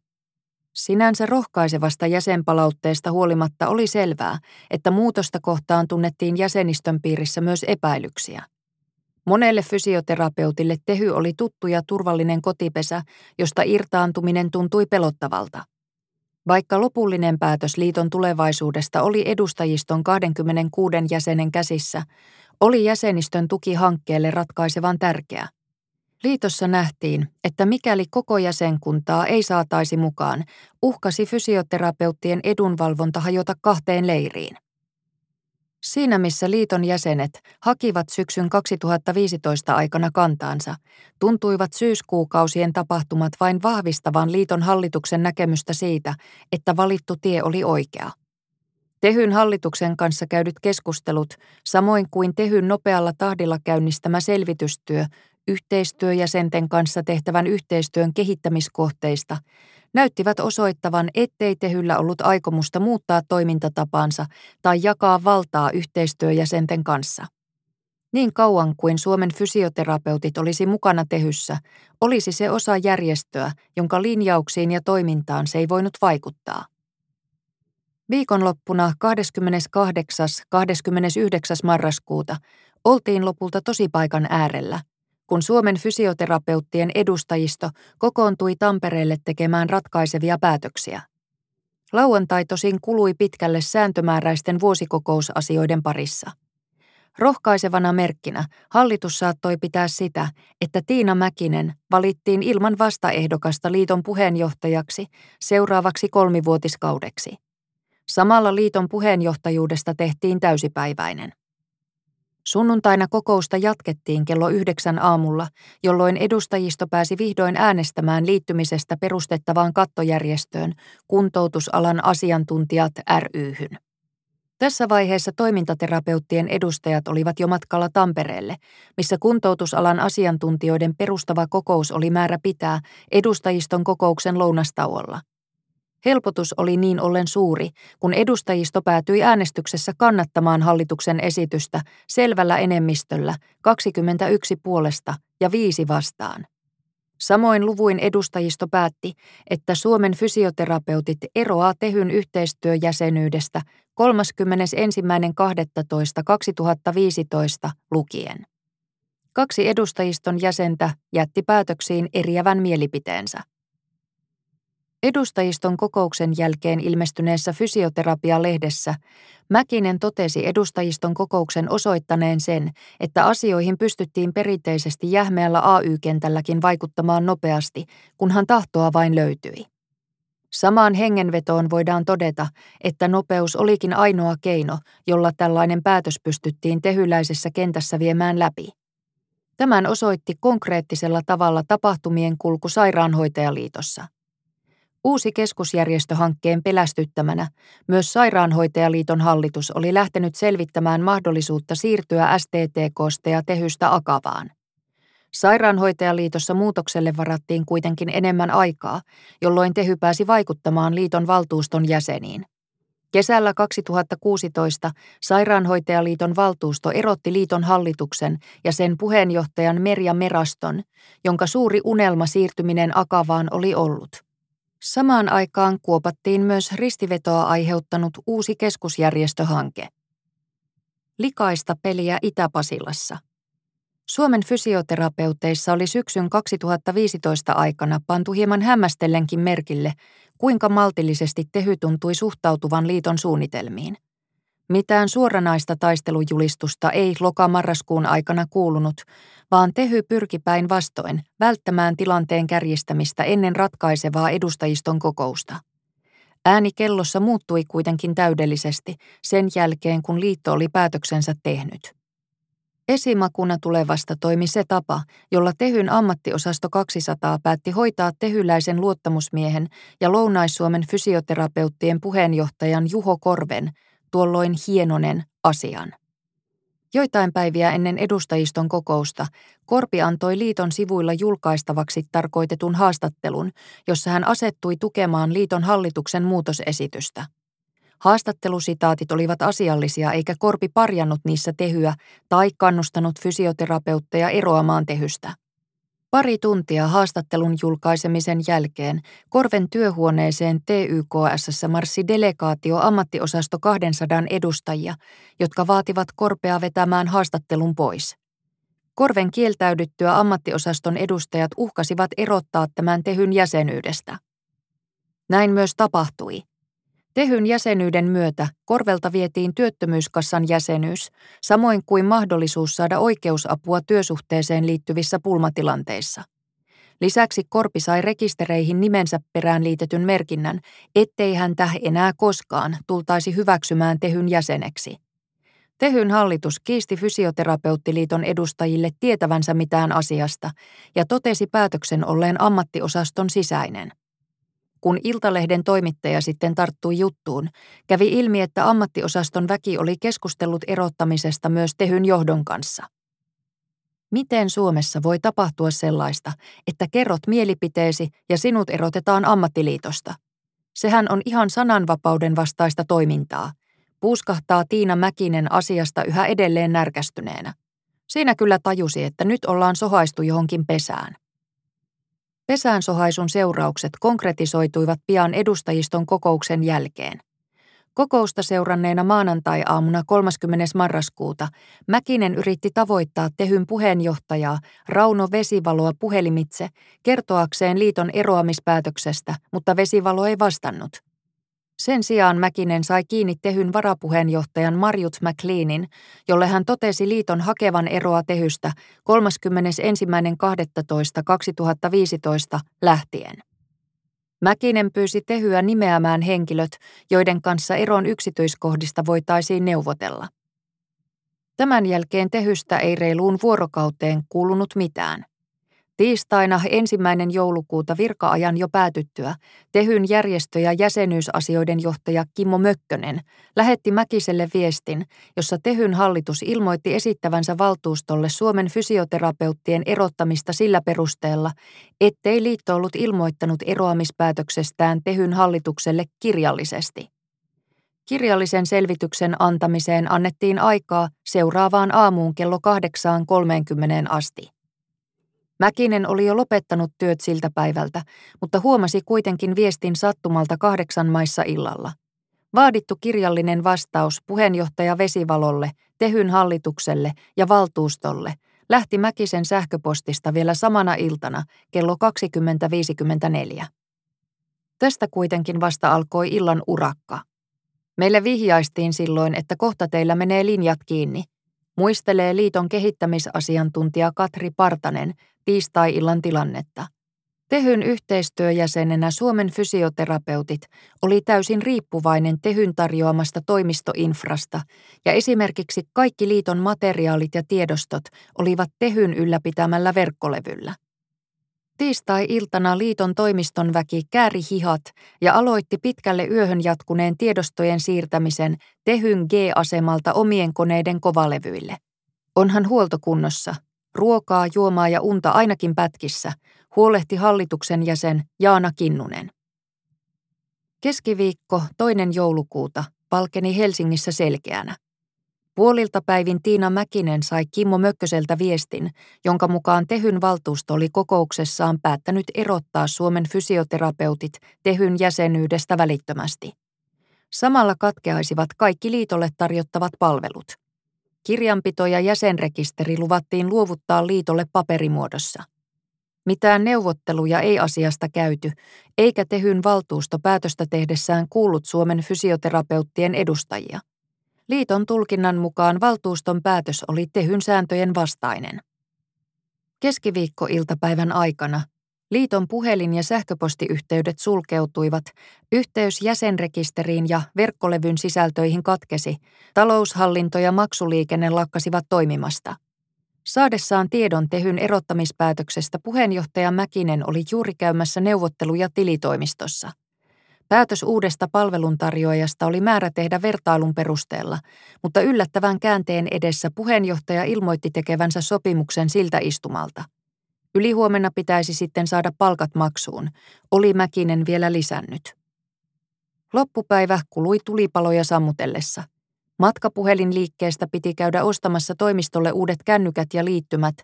Sinänsä rohkaisevasta jäsenpalautteesta huolimatta oli selvää, että muutosta kohtaan tunnettiin jäsenistön piirissä myös epäilyksiä. Monelle fysioterapeutille tehy oli tuttu ja turvallinen kotipesä, josta irtaantuminen tuntui pelottavalta. Vaikka lopullinen päätös liiton tulevaisuudesta oli edustajiston 26 jäsenen käsissä, oli jäsenistön tuki hankkeelle ratkaisevan tärkeä – Liitossa nähtiin, että mikäli koko jäsenkuntaa ei saataisi mukaan, uhkasi fysioterapeuttien edunvalvonta hajota kahteen leiriin. Siinä missä liiton jäsenet hakivat syksyn 2015 aikana kantaansa, tuntuivat syyskuukausien tapahtumat vain vahvistavan liiton hallituksen näkemystä siitä, että valittu tie oli oikea. Tehyn hallituksen kanssa käydyt keskustelut, samoin kuin Tehyn nopealla tahdilla käynnistämä selvitystyö, yhteistyöjäsenten kanssa tehtävän yhteistyön kehittämiskohteista näyttivät osoittavan, ettei Tehyllä ollut aikomusta muuttaa toimintatapaansa tai jakaa valtaa yhteistyöjäsenten kanssa. Niin kauan kuin Suomen fysioterapeutit olisi mukana Tehyssä, olisi se osa järjestöä, jonka linjauksiin ja toimintaan se ei voinut vaikuttaa. Viikonloppuna 28. 29. marraskuuta oltiin lopulta tosipaikan äärellä – kun Suomen fysioterapeuttien edustajisto kokoontui Tampereelle tekemään ratkaisevia päätöksiä. Lauantai tosin kului pitkälle sääntömääräisten vuosikokousasioiden parissa. Rohkaisevana merkkinä hallitus saattoi pitää sitä, että Tiina Mäkinen valittiin ilman vastaehdokasta liiton puheenjohtajaksi seuraavaksi kolmivuotiskaudeksi. Samalla liiton puheenjohtajuudesta tehtiin täysipäiväinen. Sunnuntaina kokousta jatkettiin kello yhdeksän aamulla, jolloin edustajisto pääsi vihdoin äänestämään liittymisestä perustettavaan kattojärjestöön kuntoutusalan asiantuntijat ryhyn. Tässä vaiheessa toimintaterapeuttien edustajat olivat jo matkalla Tampereelle, missä kuntoutusalan asiantuntijoiden perustava kokous oli määrä pitää edustajiston kokouksen lounastauolla – Helpotus oli niin ollen suuri, kun edustajisto päätyi äänestyksessä kannattamaan hallituksen esitystä selvällä enemmistöllä 21 puolesta ja viisi vastaan. Samoin luvuin edustajisto päätti, että Suomen fysioterapeutit eroaa tehyn yhteistyöjäsenyydestä 31.12.2015 lukien. Kaksi edustajiston jäsentä jätti päätöksiin eriävän mielipiteensä. Edustajiston kokouksen jälkeen ilmestyneessä fysioterapia-lehdessä Mäkinen totesi edustajiston kokouksen osoittaneen sen, että asioihin pystyttiin perinteisesti jähmeällä AY-kentälläkin vaikuttamaan nopeasti, kunhan tahtoa vain löytyi. Samaan hengenvetoon voidaan todeta, että nopeus olikin ainoa keino, jolla tällainen päätös pystyttiin tehyläisessä kentässä viemään läpi. Tämän osoitti konkreettisella tavalla tapahtumien kulku Sairaanhoitajaliitossa. Uusi keskusjärjestöhankkeen pelästyttämänä myös Sairaanhoitajaliiton hallitus oli lähtenyt selvittämään mahdollisuutta siirtyä STTKsta ja Tehystä Akavaan. Sairaanhoitajaliitossa muutokselle varattiin kuitenkin enemmän aikaa, jolloin Tehy pääsi vaikuttamaan liiton valtuuston jäseniin. Kesällä 2016 Sairaanhoitajaliiton valtuusto erotti liiton hallituksen ja sen puheenjohtajan Merja Meraston, jonka suuri unelma siirtyminen Akavaan oli ollut. Samaan aikaan kuopattiin myös ristivetoa aiheuttanut uusi keskusjärjestöhanke. Likaista peliä Itä-Pasilassa. Suomen fysioterapeuteissa oli syksyn 2015 aikana pantu hieman hämmästellenkin merkille, kuinka maltillisesti Tehy tuntui suhtautuvan liiton suunnitelmiin. Mitään suoranaista taistelujulistusta ei loka-marraskuun aikana kuulunut, vaan Tehy pyrki päinvastoin välttämään tilanteen kärjistämistä ennen ratkaisevaa edustajiston kokousta. Ääni kellossa muuttui kuitenkin täydellisesti sen jälkeen, kun liitto oli päätöksensä tehnyt. Esimakuna tulevasta toimi se tapa, jolla Tehyn ammattiosasto 200 päätti hoitaa tehyläisen luottamusmiehen ja Lounais-Suomen fysioterapeuttien puheenjohtajan Juho Korven, tuolloin hienonen, asian. Joitain päiviä ennen edustajiston kokousta Korpi antoi liiton sivuilla julkaistavaksi tarkoitetun haastattelun, jossa hän asettui tukemaan liiton hallituksen muutosesitystä. Haastattelusitaatit olivat asiallisia eikä Korpi parjannut niissä tehyä tai kannustanut fysioterapeutteja eroamaan tehystä. Pari tuntia haastattelun julkaisemisen jälkeen Korven työhuoneeseen TYKS marssi delegaatio ammattiosasto 200 edustajia, jotka vaativat Korpea vetämään haastattelun pois. Korven kieltäydyttyä ammattiosaston edustajat uhkasivat erottaa tämän tehyn jäsenyydestä. Näin myös tapahtui – Tehyn jäsenyyden myötä Korvelta vietiin työttömyyskassan jäsenyys, samoin kuin mahdollisuus saada oikeusapua työsuhteeseen liittyvissä pulmatilanteissa. Lisäksi Korpi sai rekistereihin nimensä perään liitetyn merkinnän, ettei häntä enää koskaan tultaisi hyväksymään Tehyn jäseneksi. Tehyn hallitus kiisti Fysioterapeuttiliiton edustajille tietävänsä mitään asiasta ja totesi päätöksen olleen ammattiosaston sisäinen. Kun Iltalehden toimittaja sitten tarttui juttuun, kävi ilmi, että ammattiosaston väki oli keskustellut erottamisesta myös Tehyn johdon kanssa. Miten Suomessa voi tapahtua sellaista, että kerrot mielipiteesi ja sinut erotetaan ammattiliitosta? Sehän on ihan sananvapauden vastaista toimintaa. Puuskahtaa Tiina Mäkinen asiasta yhä edelleen närkästyneenä. Siinä kyllä tajusi, että nyt ollaan sohaistu johonkin pesään. Pesäänsohaisun seuraukset konkretisoituivat pian edustajiston kokouksen jälkeen. Kokousta seuranneena maanantai-aamuna 30. marraskuuta Mäkinen yritti tavoittaa Tehyn puheenjohtajaa Rauno Vesivaloa puhelimitse kertoakseen liiton eroamispäätöksestä, mutta Vesivalo ei vastannut. Sen sijaan Mäkinen sai kiinni Tehyn varapuheenjohtajan Marjut McLeanin, jolle hän totesi liiton hakevan eroa Tehystä 31.12.2015 lähtien. Mäkinen pyysi Tehyä nimeämään henkilöt, joiden kanssa eron yksityiskohdista voitaisiin neuvotella. Tämän jälkeen tehystä ei reiluun vuorokauteen kuulunut mitään. Tiistaina ensimmäinen joulukuuta virkaajan jo päätyttyä Tehyn järjestö- ja jäsenyysasioiden johtaja Kimmo Mökkönen lähetti Mäkiselle viestin, jossa Tehyn hallitus ilmoitti esittävänsä valtuustolle Suomen fysioterapeuttien erottamista sillä perusteella, ettei liitto ollut ilmoittanut eroamispäätöksestään Tehyn hallitukselle kirjallisesti. Kirjallisen selvityksen antamiseen annettiin aikaa seuraavaan aamuun kello 8.30 asti. Mäkinen oli jo lopettanut työt siltä päivältä, mutta huomasi kuitenkin viestin sattumalta kahdeksan maissa illalla. Vaadittu kirjallinen vastaus puheenjohtaja Vesivalolle, Tehyn hallitukselle ja valtuustolle lähti Mäkisen sähköpostista vielä samana iltana kello 20.54. Tästä kuitenkin vasta alkoi illan urakka. Meille vihjaistiin silloin, että kohta teillä menee linjat kiinni, muistelee liiton kehittämisasiantuntija Katri Partanen tiistai-illan tilannetta. Tehyn yhteistyöjäsenenä Suomen fysioterapeutit oli täysin riippuvainen Tehyn tarjoamasta toimistoinfrasta ja esimerkiksi kaikki liiton materiaalit ja tiedostot olivat Tehyn ylläpitämällä verkkolevyllä. Tiistai-iltana liiton toimiston väki kääri hihat ja aloitti pitkälle yöhön jatkuneen tiedostojen siirtämisen Tehyn G-asemalta omien koneiden kovalevyille. Onhan huoltokunnossa, ruokaa, juomaa ja unta ainakin pätkissä, huolehti hallituksen jäsen Jaana Kinnunen. Keskiviikko toinen joulukuuta valkeni Helsingissä selkeänä. Puolilta päivin Tiina Mäkinen sai Kimmo Mökköseltä viestin, jonka mukaan Tehyn valtuusto oli kokouksessaan päättänyt erottaa Suomen fysioterapeutit Tehyn jäsenyydestä välittömästi. Samalla katkeaisivat kaikki liitolle tarjottavat palvelut. Kirjanpito ja jäsenrekisteri luvattiin luovuttaa liitolle paperimuodossa. Mitään neuvotteluja ei asiasta käyty, eikä Tehyn valtuusto päätöstä tehdessään kuullut Suomen fysioterapeuttien edustajia – Liiton tulkinnan mukaan valtuuston päätös oli tehyn sääntöjen vastainen. Keskiviikkoiltapäivän aikana liiton puhelin- ja sähköpostiyhteydet sulkeutuivat, yhteys jäsenrekisteriin ja verkkolevyn sisältöihin katkesi, taloushallinto ja maksuliikenne lakkasivat toimimasta. Saadessaan tiedon tehyn erottamispäätöksestä puheenjohtaja Mäkinen oli juuri käymässä neuvotteluja tilitoimistossa – Päätös uudesta palveluntarjoajasta oli määrä tehdä vertailun perusteella, mutta yllättävän käänteen edessä puheenjohtaja ilmoitti tekevänsä sopimuksen siltä istumalta. Ylihuomenna pitäisi sitten saada palkat maksuun, oli Mäkinen vielä lisännyt. Loppupäivä kului tulipaloja sammutellessa. Matkapuhelinliikkeestä piti käydä ostamassa toimistolle uudet kännykät ja liittymät,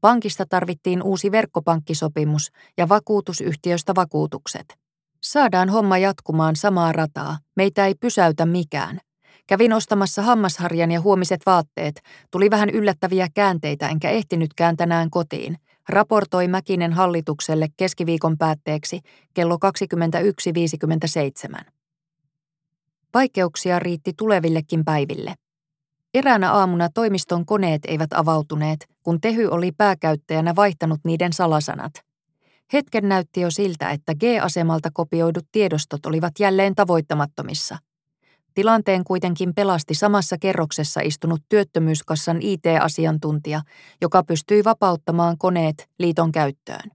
pankista tarvittiin uusi verkkopankkisopimus ja vakuutusyhtiöstä vakuutukset. Saadaan homma jatkumaan samaa rataa. Meitä ei pysäytä mikään. Kävin ostamassa hammasharjan ja huomiset vaatteet. Tuli vähän yllättäviä käänteitä, enkä ehtinytkään tänään kotiin. Raportoi Mäkinen hallitukselle keskiviikon päätteeksi kello 21.57. Vaikeuksia riitti tulevillekin päiville. Eräänä aamuna toimiston koneet eivät avautuneet, kun Tehy oli pääkäyttäjänä vaihtanut niiden salasanat – Hetken näytti jo siltä, että G-asemalta kopioidut tiedostot olivat jälleen tavoittamattomissa. Tilanteen kuitenkin pelasti samassa kerroksessa istunut työttömyyskassan IT-asiantuntija, joka pystyi vapauttamaan koneet liiton käyttöön.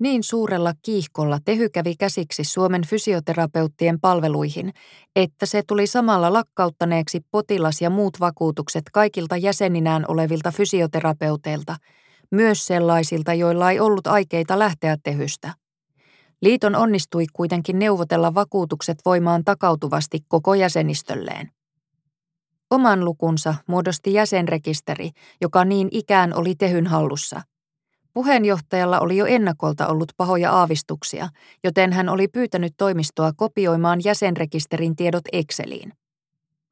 Niin suurella kiihkolla Tehy kävi käsiksi Suomen fysioterapeuttien palveluihin, että se tuli samalla lakkauttaneeksi potilas- ja muut vakuutukset kaikilta jäseninään olevilta fysioterapeuteilta – myös sellaisilta, joilla ei ollut aikeita lähteä tehystä. Liiton onnistui kuitenkin neuvotella vakuutukset voimaan takautuvasti koko jäsenistölleen. Oman lukunsa muodosti jäsenrekisteri, joka niin ikään oli tehyn hallussa. Puheenjohtajalla oli jo ennakolta ollut pahoja aavistuksia, joten hän oli pyytänyt toimistoa kopioimaan jäsenrekisterin tiedot Exceliin.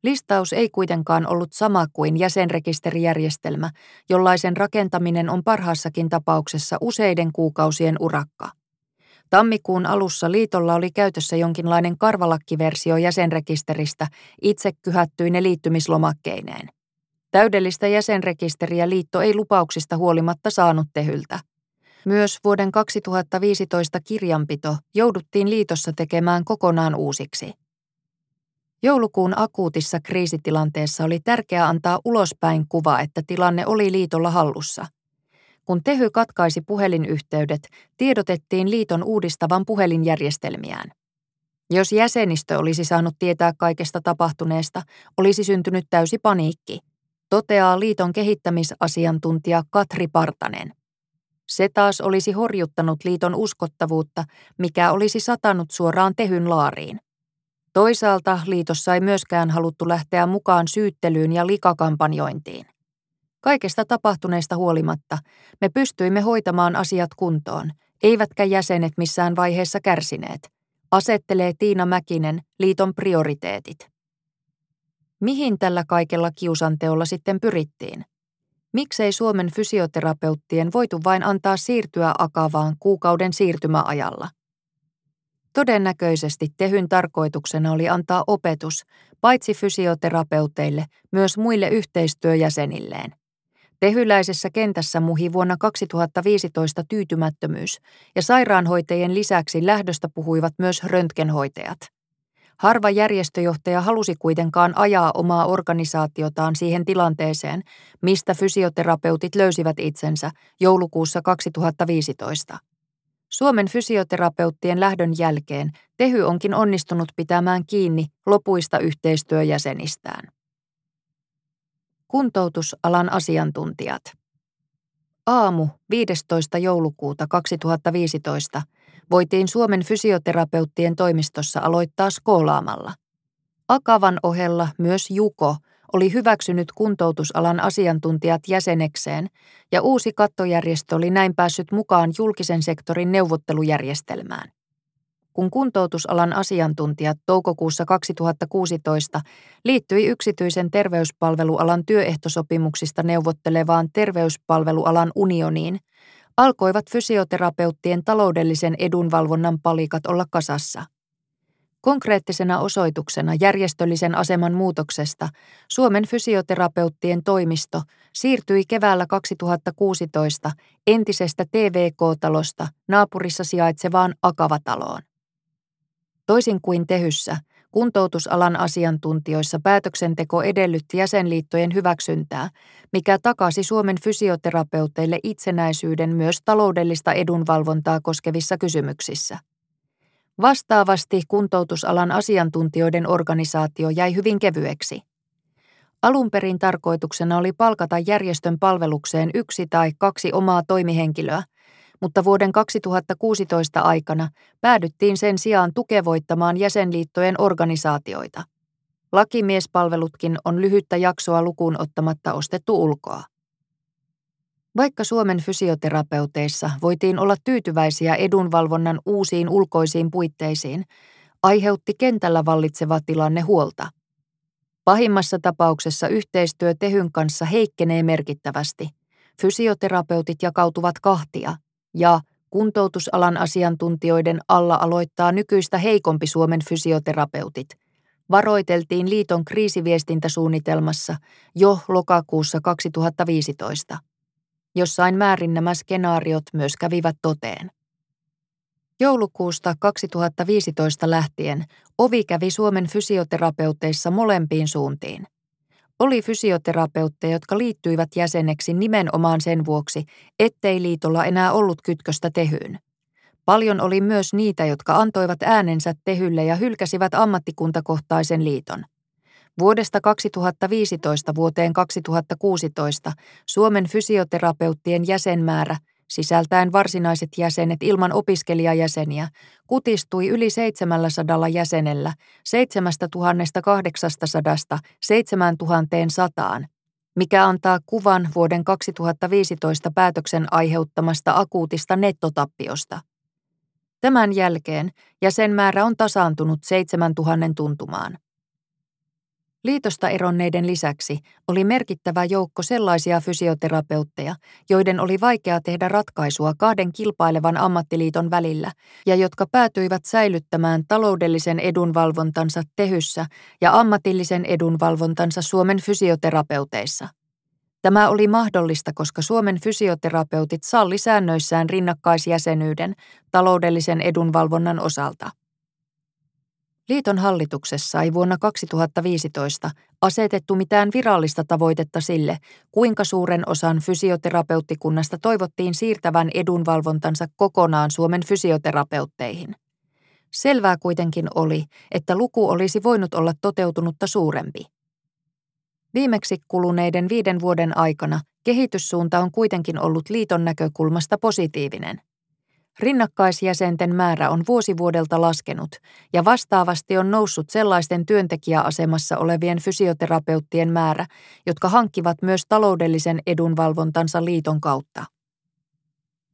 Listaus ei kuitenkaan ollut sama kuin jäsenrekisterijärjestelmä, jollaisen rakentaminen on parhaassakin tapauksessa useiden kuukausien urakka. Tammikuun alussa liitolla oli käytössä jonkinlainen karvalakkiversio jäsenrekisteristä itse kyhättyine liittymislomakkeineen. Täydellistä jäsenrekisteriä liitto ei lupauksista huolimatta saanut tehyltä. Myös vuoden 2015 kirjanpito jouduttiin liitossa tekemään kokonaan uusiksi. Joulukuun akuutissa kriisitilanteessa oli tärkeää antaa ulospäin kuva, että tilanne oli liitolla hallussa. Kun Tehy katkaisi puhelinyhteydet, tiedotettiin liiton uudistavan puhelinjärjestelmiään. Jos jäsenistö olisi saanut tietää kaikesta tapahtuneesta, olisi syntynyt täysi paniikki, toteaa liiton kehittämisasiantuntija Katri Partanen. Se taas olisi horjuttanut liiton uskottavuutta, mikä olisi satanut suoraan tehyn laariin. Toisaalta liitossa ei myöskään haluttu lähteä mukaan syyttelyyn ja likakampanjointiin. Kaikesta tapahtuneesta huolimatta me pystyimme hoitamaan asiat kuntoon, eivätkä jäsenet missään vaiheessa kärsineet, asettelee Tiina Mäkinen liiton prioriteetit. Mihin tällä kaikella kiusanteolla sitten pyrittiin? Miksei Suomen fysioterapeuttien voitu vain antaa siirtyä akavaan kuukauden siirtymäajalla? Todennäköisesti tehyn tarkoituksena oli antaa opetus paitsi fysioterapeuteille myös muille yhteistyöjäsenilleen. Tehyläisessä kentässä muhi vuonna 2015 tyytymättömyys ja sairaanhoitajien lisäksi lähdöstä puhuivat myös röntgenhoitajat. Harva järjestöjohtaja halusi kuitenkaan ajaa omaa organisaatiotaan siihen tilanteeseen, mistä fysioterapeutit löysivät itsensä joulukuussa 2015. Suomen fysioterapeuttien lähdön jälkeen Tehy onkin onnistunut pitämään kiinni lopuista yhteistyöjäsenistään. Kuntoutusalan asiantuntijat. Aamu 15. joulukuuta 2015 voitiin Suomen fysioterapeuttien toimistossa aloittaa skoolaamalla. Akavan ohella myös Juko oli hyväksynyt kuntoutusalan asiantuntijat jäsenekseen ja uusi kattojärjestö oli näin päässyt mukaan julkisen sektorin neuvottelujärjestelmään. Kun kuntoutusalan asiantuntijat toukokuussa 2016 liittyi yksityisen terveyspalvelualan työehtosopimuksista neuvottelevaan terveyspalvelualan unioniin, alkoivat fysioterapeuttien taloudellisen edunvalvonnan palikat olla kasassa – Konkreettisena osoituksena järjestöllisen aseman muutoksesta Suomen fysioterapeuttien toimisto siirtyi keväällä 2016 entisestä TVK-talosta naapurissa sijaitsevaan Akavataloon. Toisin kuin Tehyssä, kuntoutusalan asiantuntijoissa päätöksenteko edellytti jäsenliittojen hyväksyntää, mikä takasi Suomen fysioterapeuteille itsenäisyyden myös taloudellista edunvalvontaa koskevissa kysymyksissä. Vastaavasti kuntoutusalan asiantuntijoiden organisaatio jäi hyvin kevyeksi. Alun perin tarkoituksena oli palkata järjestön palvelukseen yksi tai kaksi omaa toimihenkilöä, mutta vuoden 2016 aikana päädyttiin sen sijaan tukevoittamaan jäsenliittojen organisaatioita. Lakimiespalvelutkin on lyhyttä jaksoa lukuun ottamatta ostettu ulkoa. Vaikka Suomen fysioterapeuteissa voitiin olla tyytyväisiä edunvalvonnan uusiin ulkoisiin puitteisiin, aiheutti kentällä vallitseva tilanne huolta. Pahimmassa tapauksessa yhteistyö Tehyn kanssa heikkenee merkittävästi. Fysioterapeutit jakautuvat kahtia ja kuntoutusalan asiantuntijoiden alla aloittaa nykyistä heikompi Suomen fysioterapeutit. Varoiteltiin liiton kriisiviestintäsuunnitelmassa jo lokakuussa 2015. Jossain määrin nämä skenaariot myös kävivät toteen. Joulukuusta 2015 lähtien ovi kävi Suomen fysioterapeuteissa molempiin suuntiin. Oli fysioterapeutteja, jotka liittyivät jäseneksi nimenomaan sen vuoksi, ettei liitolla enää ollut kytköstä tehyyn. Paljon oli myös niitä, jotka antoivat äänensä tehylle ja hylkäsivät ammattikuntakohtaisen liiton – Vuodesta 2015 vuoteen 2016 Suomen fysioterapeuttien jäsenmäärä, sisältäen varsinaiset jäsenet ilman opiskelijajäseniä, kutistui yli 700 jäsenellä 7800 7100, mikä antaa kuvan vuoden 2015 päätöksen aiheuttamasta akuutista nettotappiosta. Tämän jälkeen jäsenmäärä on tasaantunut 7000 tuntumaan. Liitosta eronneiden lisäksi oli merkittävä joukko sellaisia fysioterapeutteja, joiden oli vaikea tehdä ratkaisua kahden kilpailevan ammattiliiton välillä ja jotka päätyivät säilyttämään taloudellisen edunvalvontansa tehyssä ja ammatillisen edunvalvontansa Suomen fysioterapeuteissa. Tämä oli mahdollista, koska Suomen fysioterapeutit salli säännöissään rinnakkaisjäsenyyden taloudellisen edunvalvonnan osalta. Liiton hallituksessa ei vuonna 2015 asetettu mitään virallista tavoitetta sille, kuinka suuren osan fysioterapeuttikunnasta toivottiin siirtävän edunvalvontansa kokonaan Suomen fysioterapeutteihin. Selvää kuitenkin oli, että luku olisi voinut olla toteutunutta suurempi. Viimeksi kuluneiden viiden vuoden aikana kehityssuunta on kuitenkin ollut liiton näkökulmasta positiivinen. Rinnakkaisjäsenten määrä on vuosivuodelta laskenut ja vastaavasti on noussut sellaisten työntekijäasemassa olevien fysioterapeuttien määrä, jotka hankkivat myös taloudellisen edunvalvontansa liiton kautta.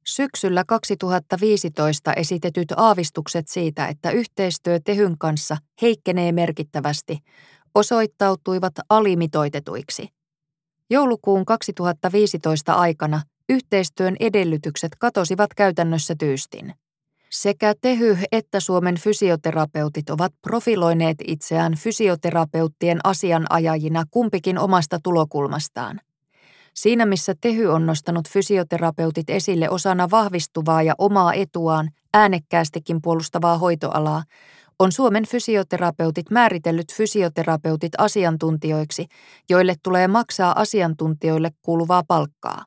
Syksyllä 2015 esitetyt aavistukset siitä, että yhteistyö Tehyn kanssa heikkenee merkittävästi, osoittautuivat alimitoitetuiksi. Joulukuun 2015 aikana yhteistyön edellytykset katosivat käytännössä tyystin. Sekä Tehy että Suomen fysioterapeutit ovat profiloineet itseään fysioterapeuttien asianajajina kumpikin omasta tulokulmastaan. Siinä missä Tehy on nostanut fysioterapeutit esille osana vahvistuvaa ja omaa etuaan äänekkäästikin puolustavaa hoitoalaa, on Suomen fysioterapeutit määritellyt fysioterapeutit asiantuntijoiksi, joille tulee maksaa asiantuntijoille kuuluvaa palkkaa.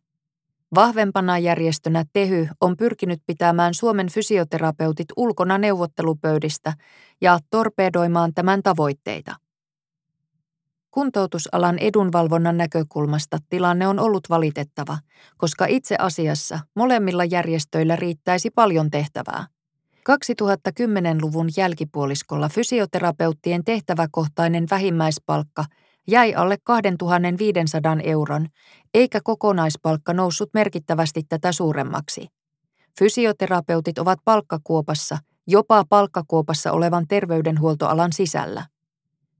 Vahvempana järjestönä Tehy on pyrkinyt pitämään Suomen fysioterapeutit ulkona neuvottelupöydistä ja torpedoimaan tämän tavoitteita. Kuntoutusalan edunvalvonnan näkökulmasta tilanne on ollut valitettava, koska itse asiassa molemmilla järjestöillä riittäisi paljon tehtävää. 2010-luvun jälkipuoliskolla fysioterapeuttien tehtäväkohtainen vähimmäispalkka jäi alle 2500 euron, eikä kokonaispalkka noussut merkittävästi tätä suuremmaksi. Fysioterapeutit ovat palkkakuopassa, jopa palkkakuopassa olevan terveydenhuoltoalan sisällä.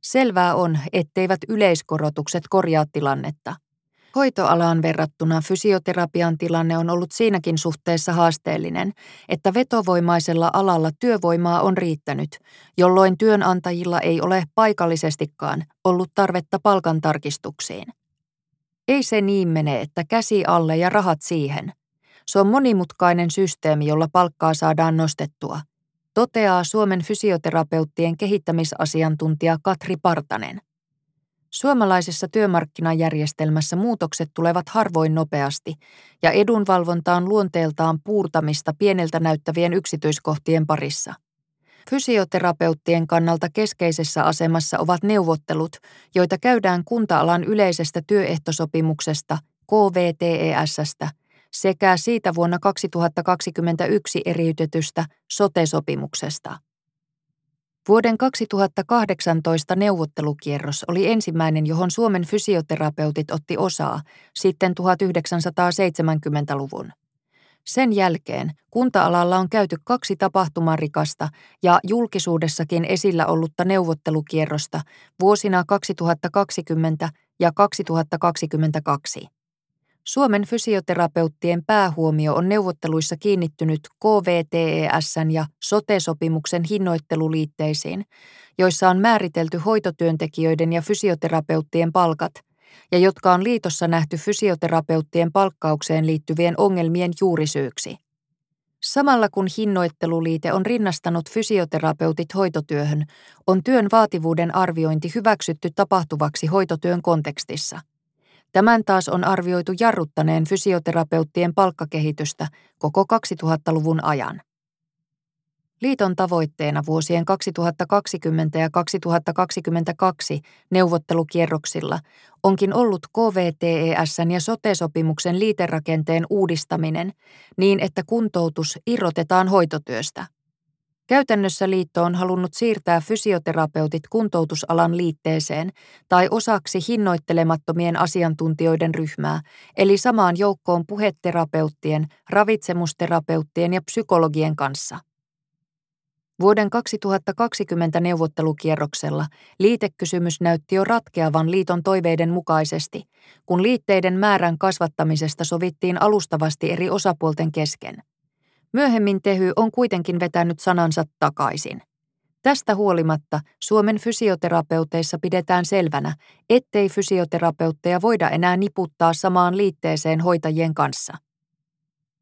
Selvää on, etteivät yleiskorotukset korjaa tilannetta. Hoitoalaan verrattuna fysioterapian tilanne on ollut siinäkin suhteessa haasteellinen, että vetovoimaisella alalla työvoimaa on riittänyt, jolloin työnantajilla ei ole paikallisestikaan ollut tarvetta palkantarkistuksiin. Ei se niin mene, että käsi alle ja rahat siihen. Se on monimutkainen systeemi, jolla palkkaa saadaan nostettua, toteaa Suomen fysioterapeuttien kehittämisasiantuntija Katri Partanen. Suomalaisessa työmarkkinajärjestelmässä muutokset tulevat harvoin nopeasti, ja edunvalvonta on luonteeltaan puurtamista pieneltä näyttävien yksityiskohtien parissa. Fysioterapeuttien kannalta keskeisessä asemassa ovat neuvottelut, joita käydään kunta-alan yleisestä työehtosopimuksesta, KVTESstä, sekä siitä vuonna 2021 eriytetystä sote-sopimuksesta. Vuoden 2018 neuvottelukierros oli ensimmäinen, johon Suomen fysioterapeutit otti osaa sitten 1970-luvun. Sen jälkeen kunta-alalla on käyty kaksi tapahtumarikasta ja julkisuudessakin esillä ollutta neuvottelukierrosta vuosina 2020 ja 2022. Suomen fysioterapeuttien päähuomio on neuvotteluissa kiinnittynyt KVTESn ja sote-sopimuksen hinnoitteluliitteisiin, joissa on määritelty hoitotyöntekijöiden ja fysioterapeuttien palkat, ja jotka on liitossa nähty fysioterapeuttien palkkaukseen liittyvien ongelmien juurisyyksi. Samalla kun hinnoitteluliite on rinnastanut fysioterapeutit hoitotyöhön, on työn vaativuuden arviointi hyväksytty tapahtuvaksi hoitotyön kontekstissa – Tämän taas on arvioitu jarruttaneen fysioterapeuttien palkkakehitystä koko 2000-luvun ajan. Liiton tavoitteena vuosien 2020 ja 2022 neuvottelukierroksilla onkin ollut KVTESn ja sote-sopimuksen liiterakenteen uudistaminen niin, että kuntoutus irrotetaan hoitotyöstä – Käytännössä liitto on halunnut siirtää fysioterapeutit kuntoutusalan liitteeseen tai osaksi hinnoittelemattomien asiantuntijoiden ryhmää, eli samaan joukkoon puheterapeuttien, ravitsemusterapeuttien ja psykologien kanssa. Vuoden 2020 neuvottelukierroksella liitekysymys näytti jo ratkeavan liiton toiveiden mukaisesti, kun liitteiden määrän kasvattamisesta sovittiin alustavasti eri osapuolten kesken – Myöhemmin Tehy on kuitenkin vetänyt sanansa takaisin. Tästä huolimatta Suomen fysioterapeuteissa pidetään selvänä, ettei fysioterapeutteja voida enää niputtaa samaan liitteeseen hoitajien kanssa.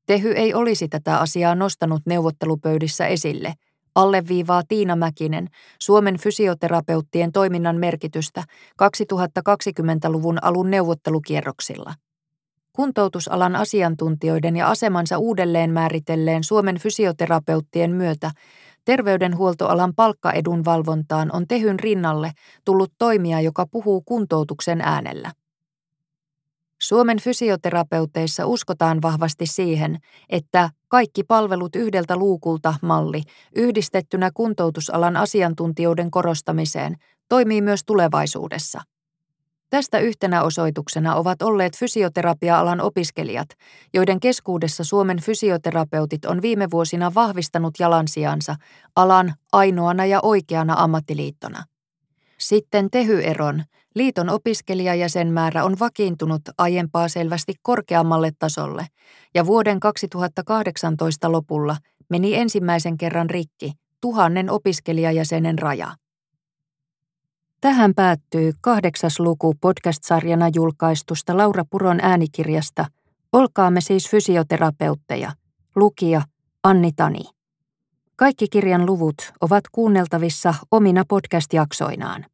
Tehy ei olisi tätä asiaa nostanut neuvottelupöydissä esille, alleviivaa Tiina Mäkinen Suomen fysioterapeuttien toiminnan merkitystä 2020-luvun alun neuvottelukierroksilla. Kuntoutusalan asiantuntijoiden ja asemansa uudelleen määritelleen Suomen fysioterapeuttien myötä terveydenhuoltoalan palkkaedun valvontaan on tehyn rinnalle tullut toimija, joka puhuu kuntoutuksen äänellä. Suomen fysioterapeuteissa uskotaan vahvasti siihen, että kaikki palvelut yhdeltä luukulta malli yhdistettynä kuntoutusalan asiantuntijoiden korostamiseen toimii myös tulevaisuudessa. Tästä yhtenä osoituksena ovat olleet fysioterapia-alan opiskelijat, joiden keskuudessa Suomen fysioterapeutit on viime vuosina vahvistanut jalansijansa alan ainoana ja oikeana ammattiliittona. Sitten tehyeron liiton opiskelijajäsenmäärä on vakiintunut aiempaa selvästi korkeammalle tasolle, ja vuoden 2018 lopulla meni ensimmäisen kerran rikki tuhannen opiskelijajäsenen raja. Tähän päättyy kahdeksas luku podcast-sarjana julkaistusta Laura Puron äänikirjasta Olkaamme siis fysioterapeutteja. Lukija Anni Tani. Kaikki kirjan luvut ovat kuunneltavissa omina podcast-jaksoinaan.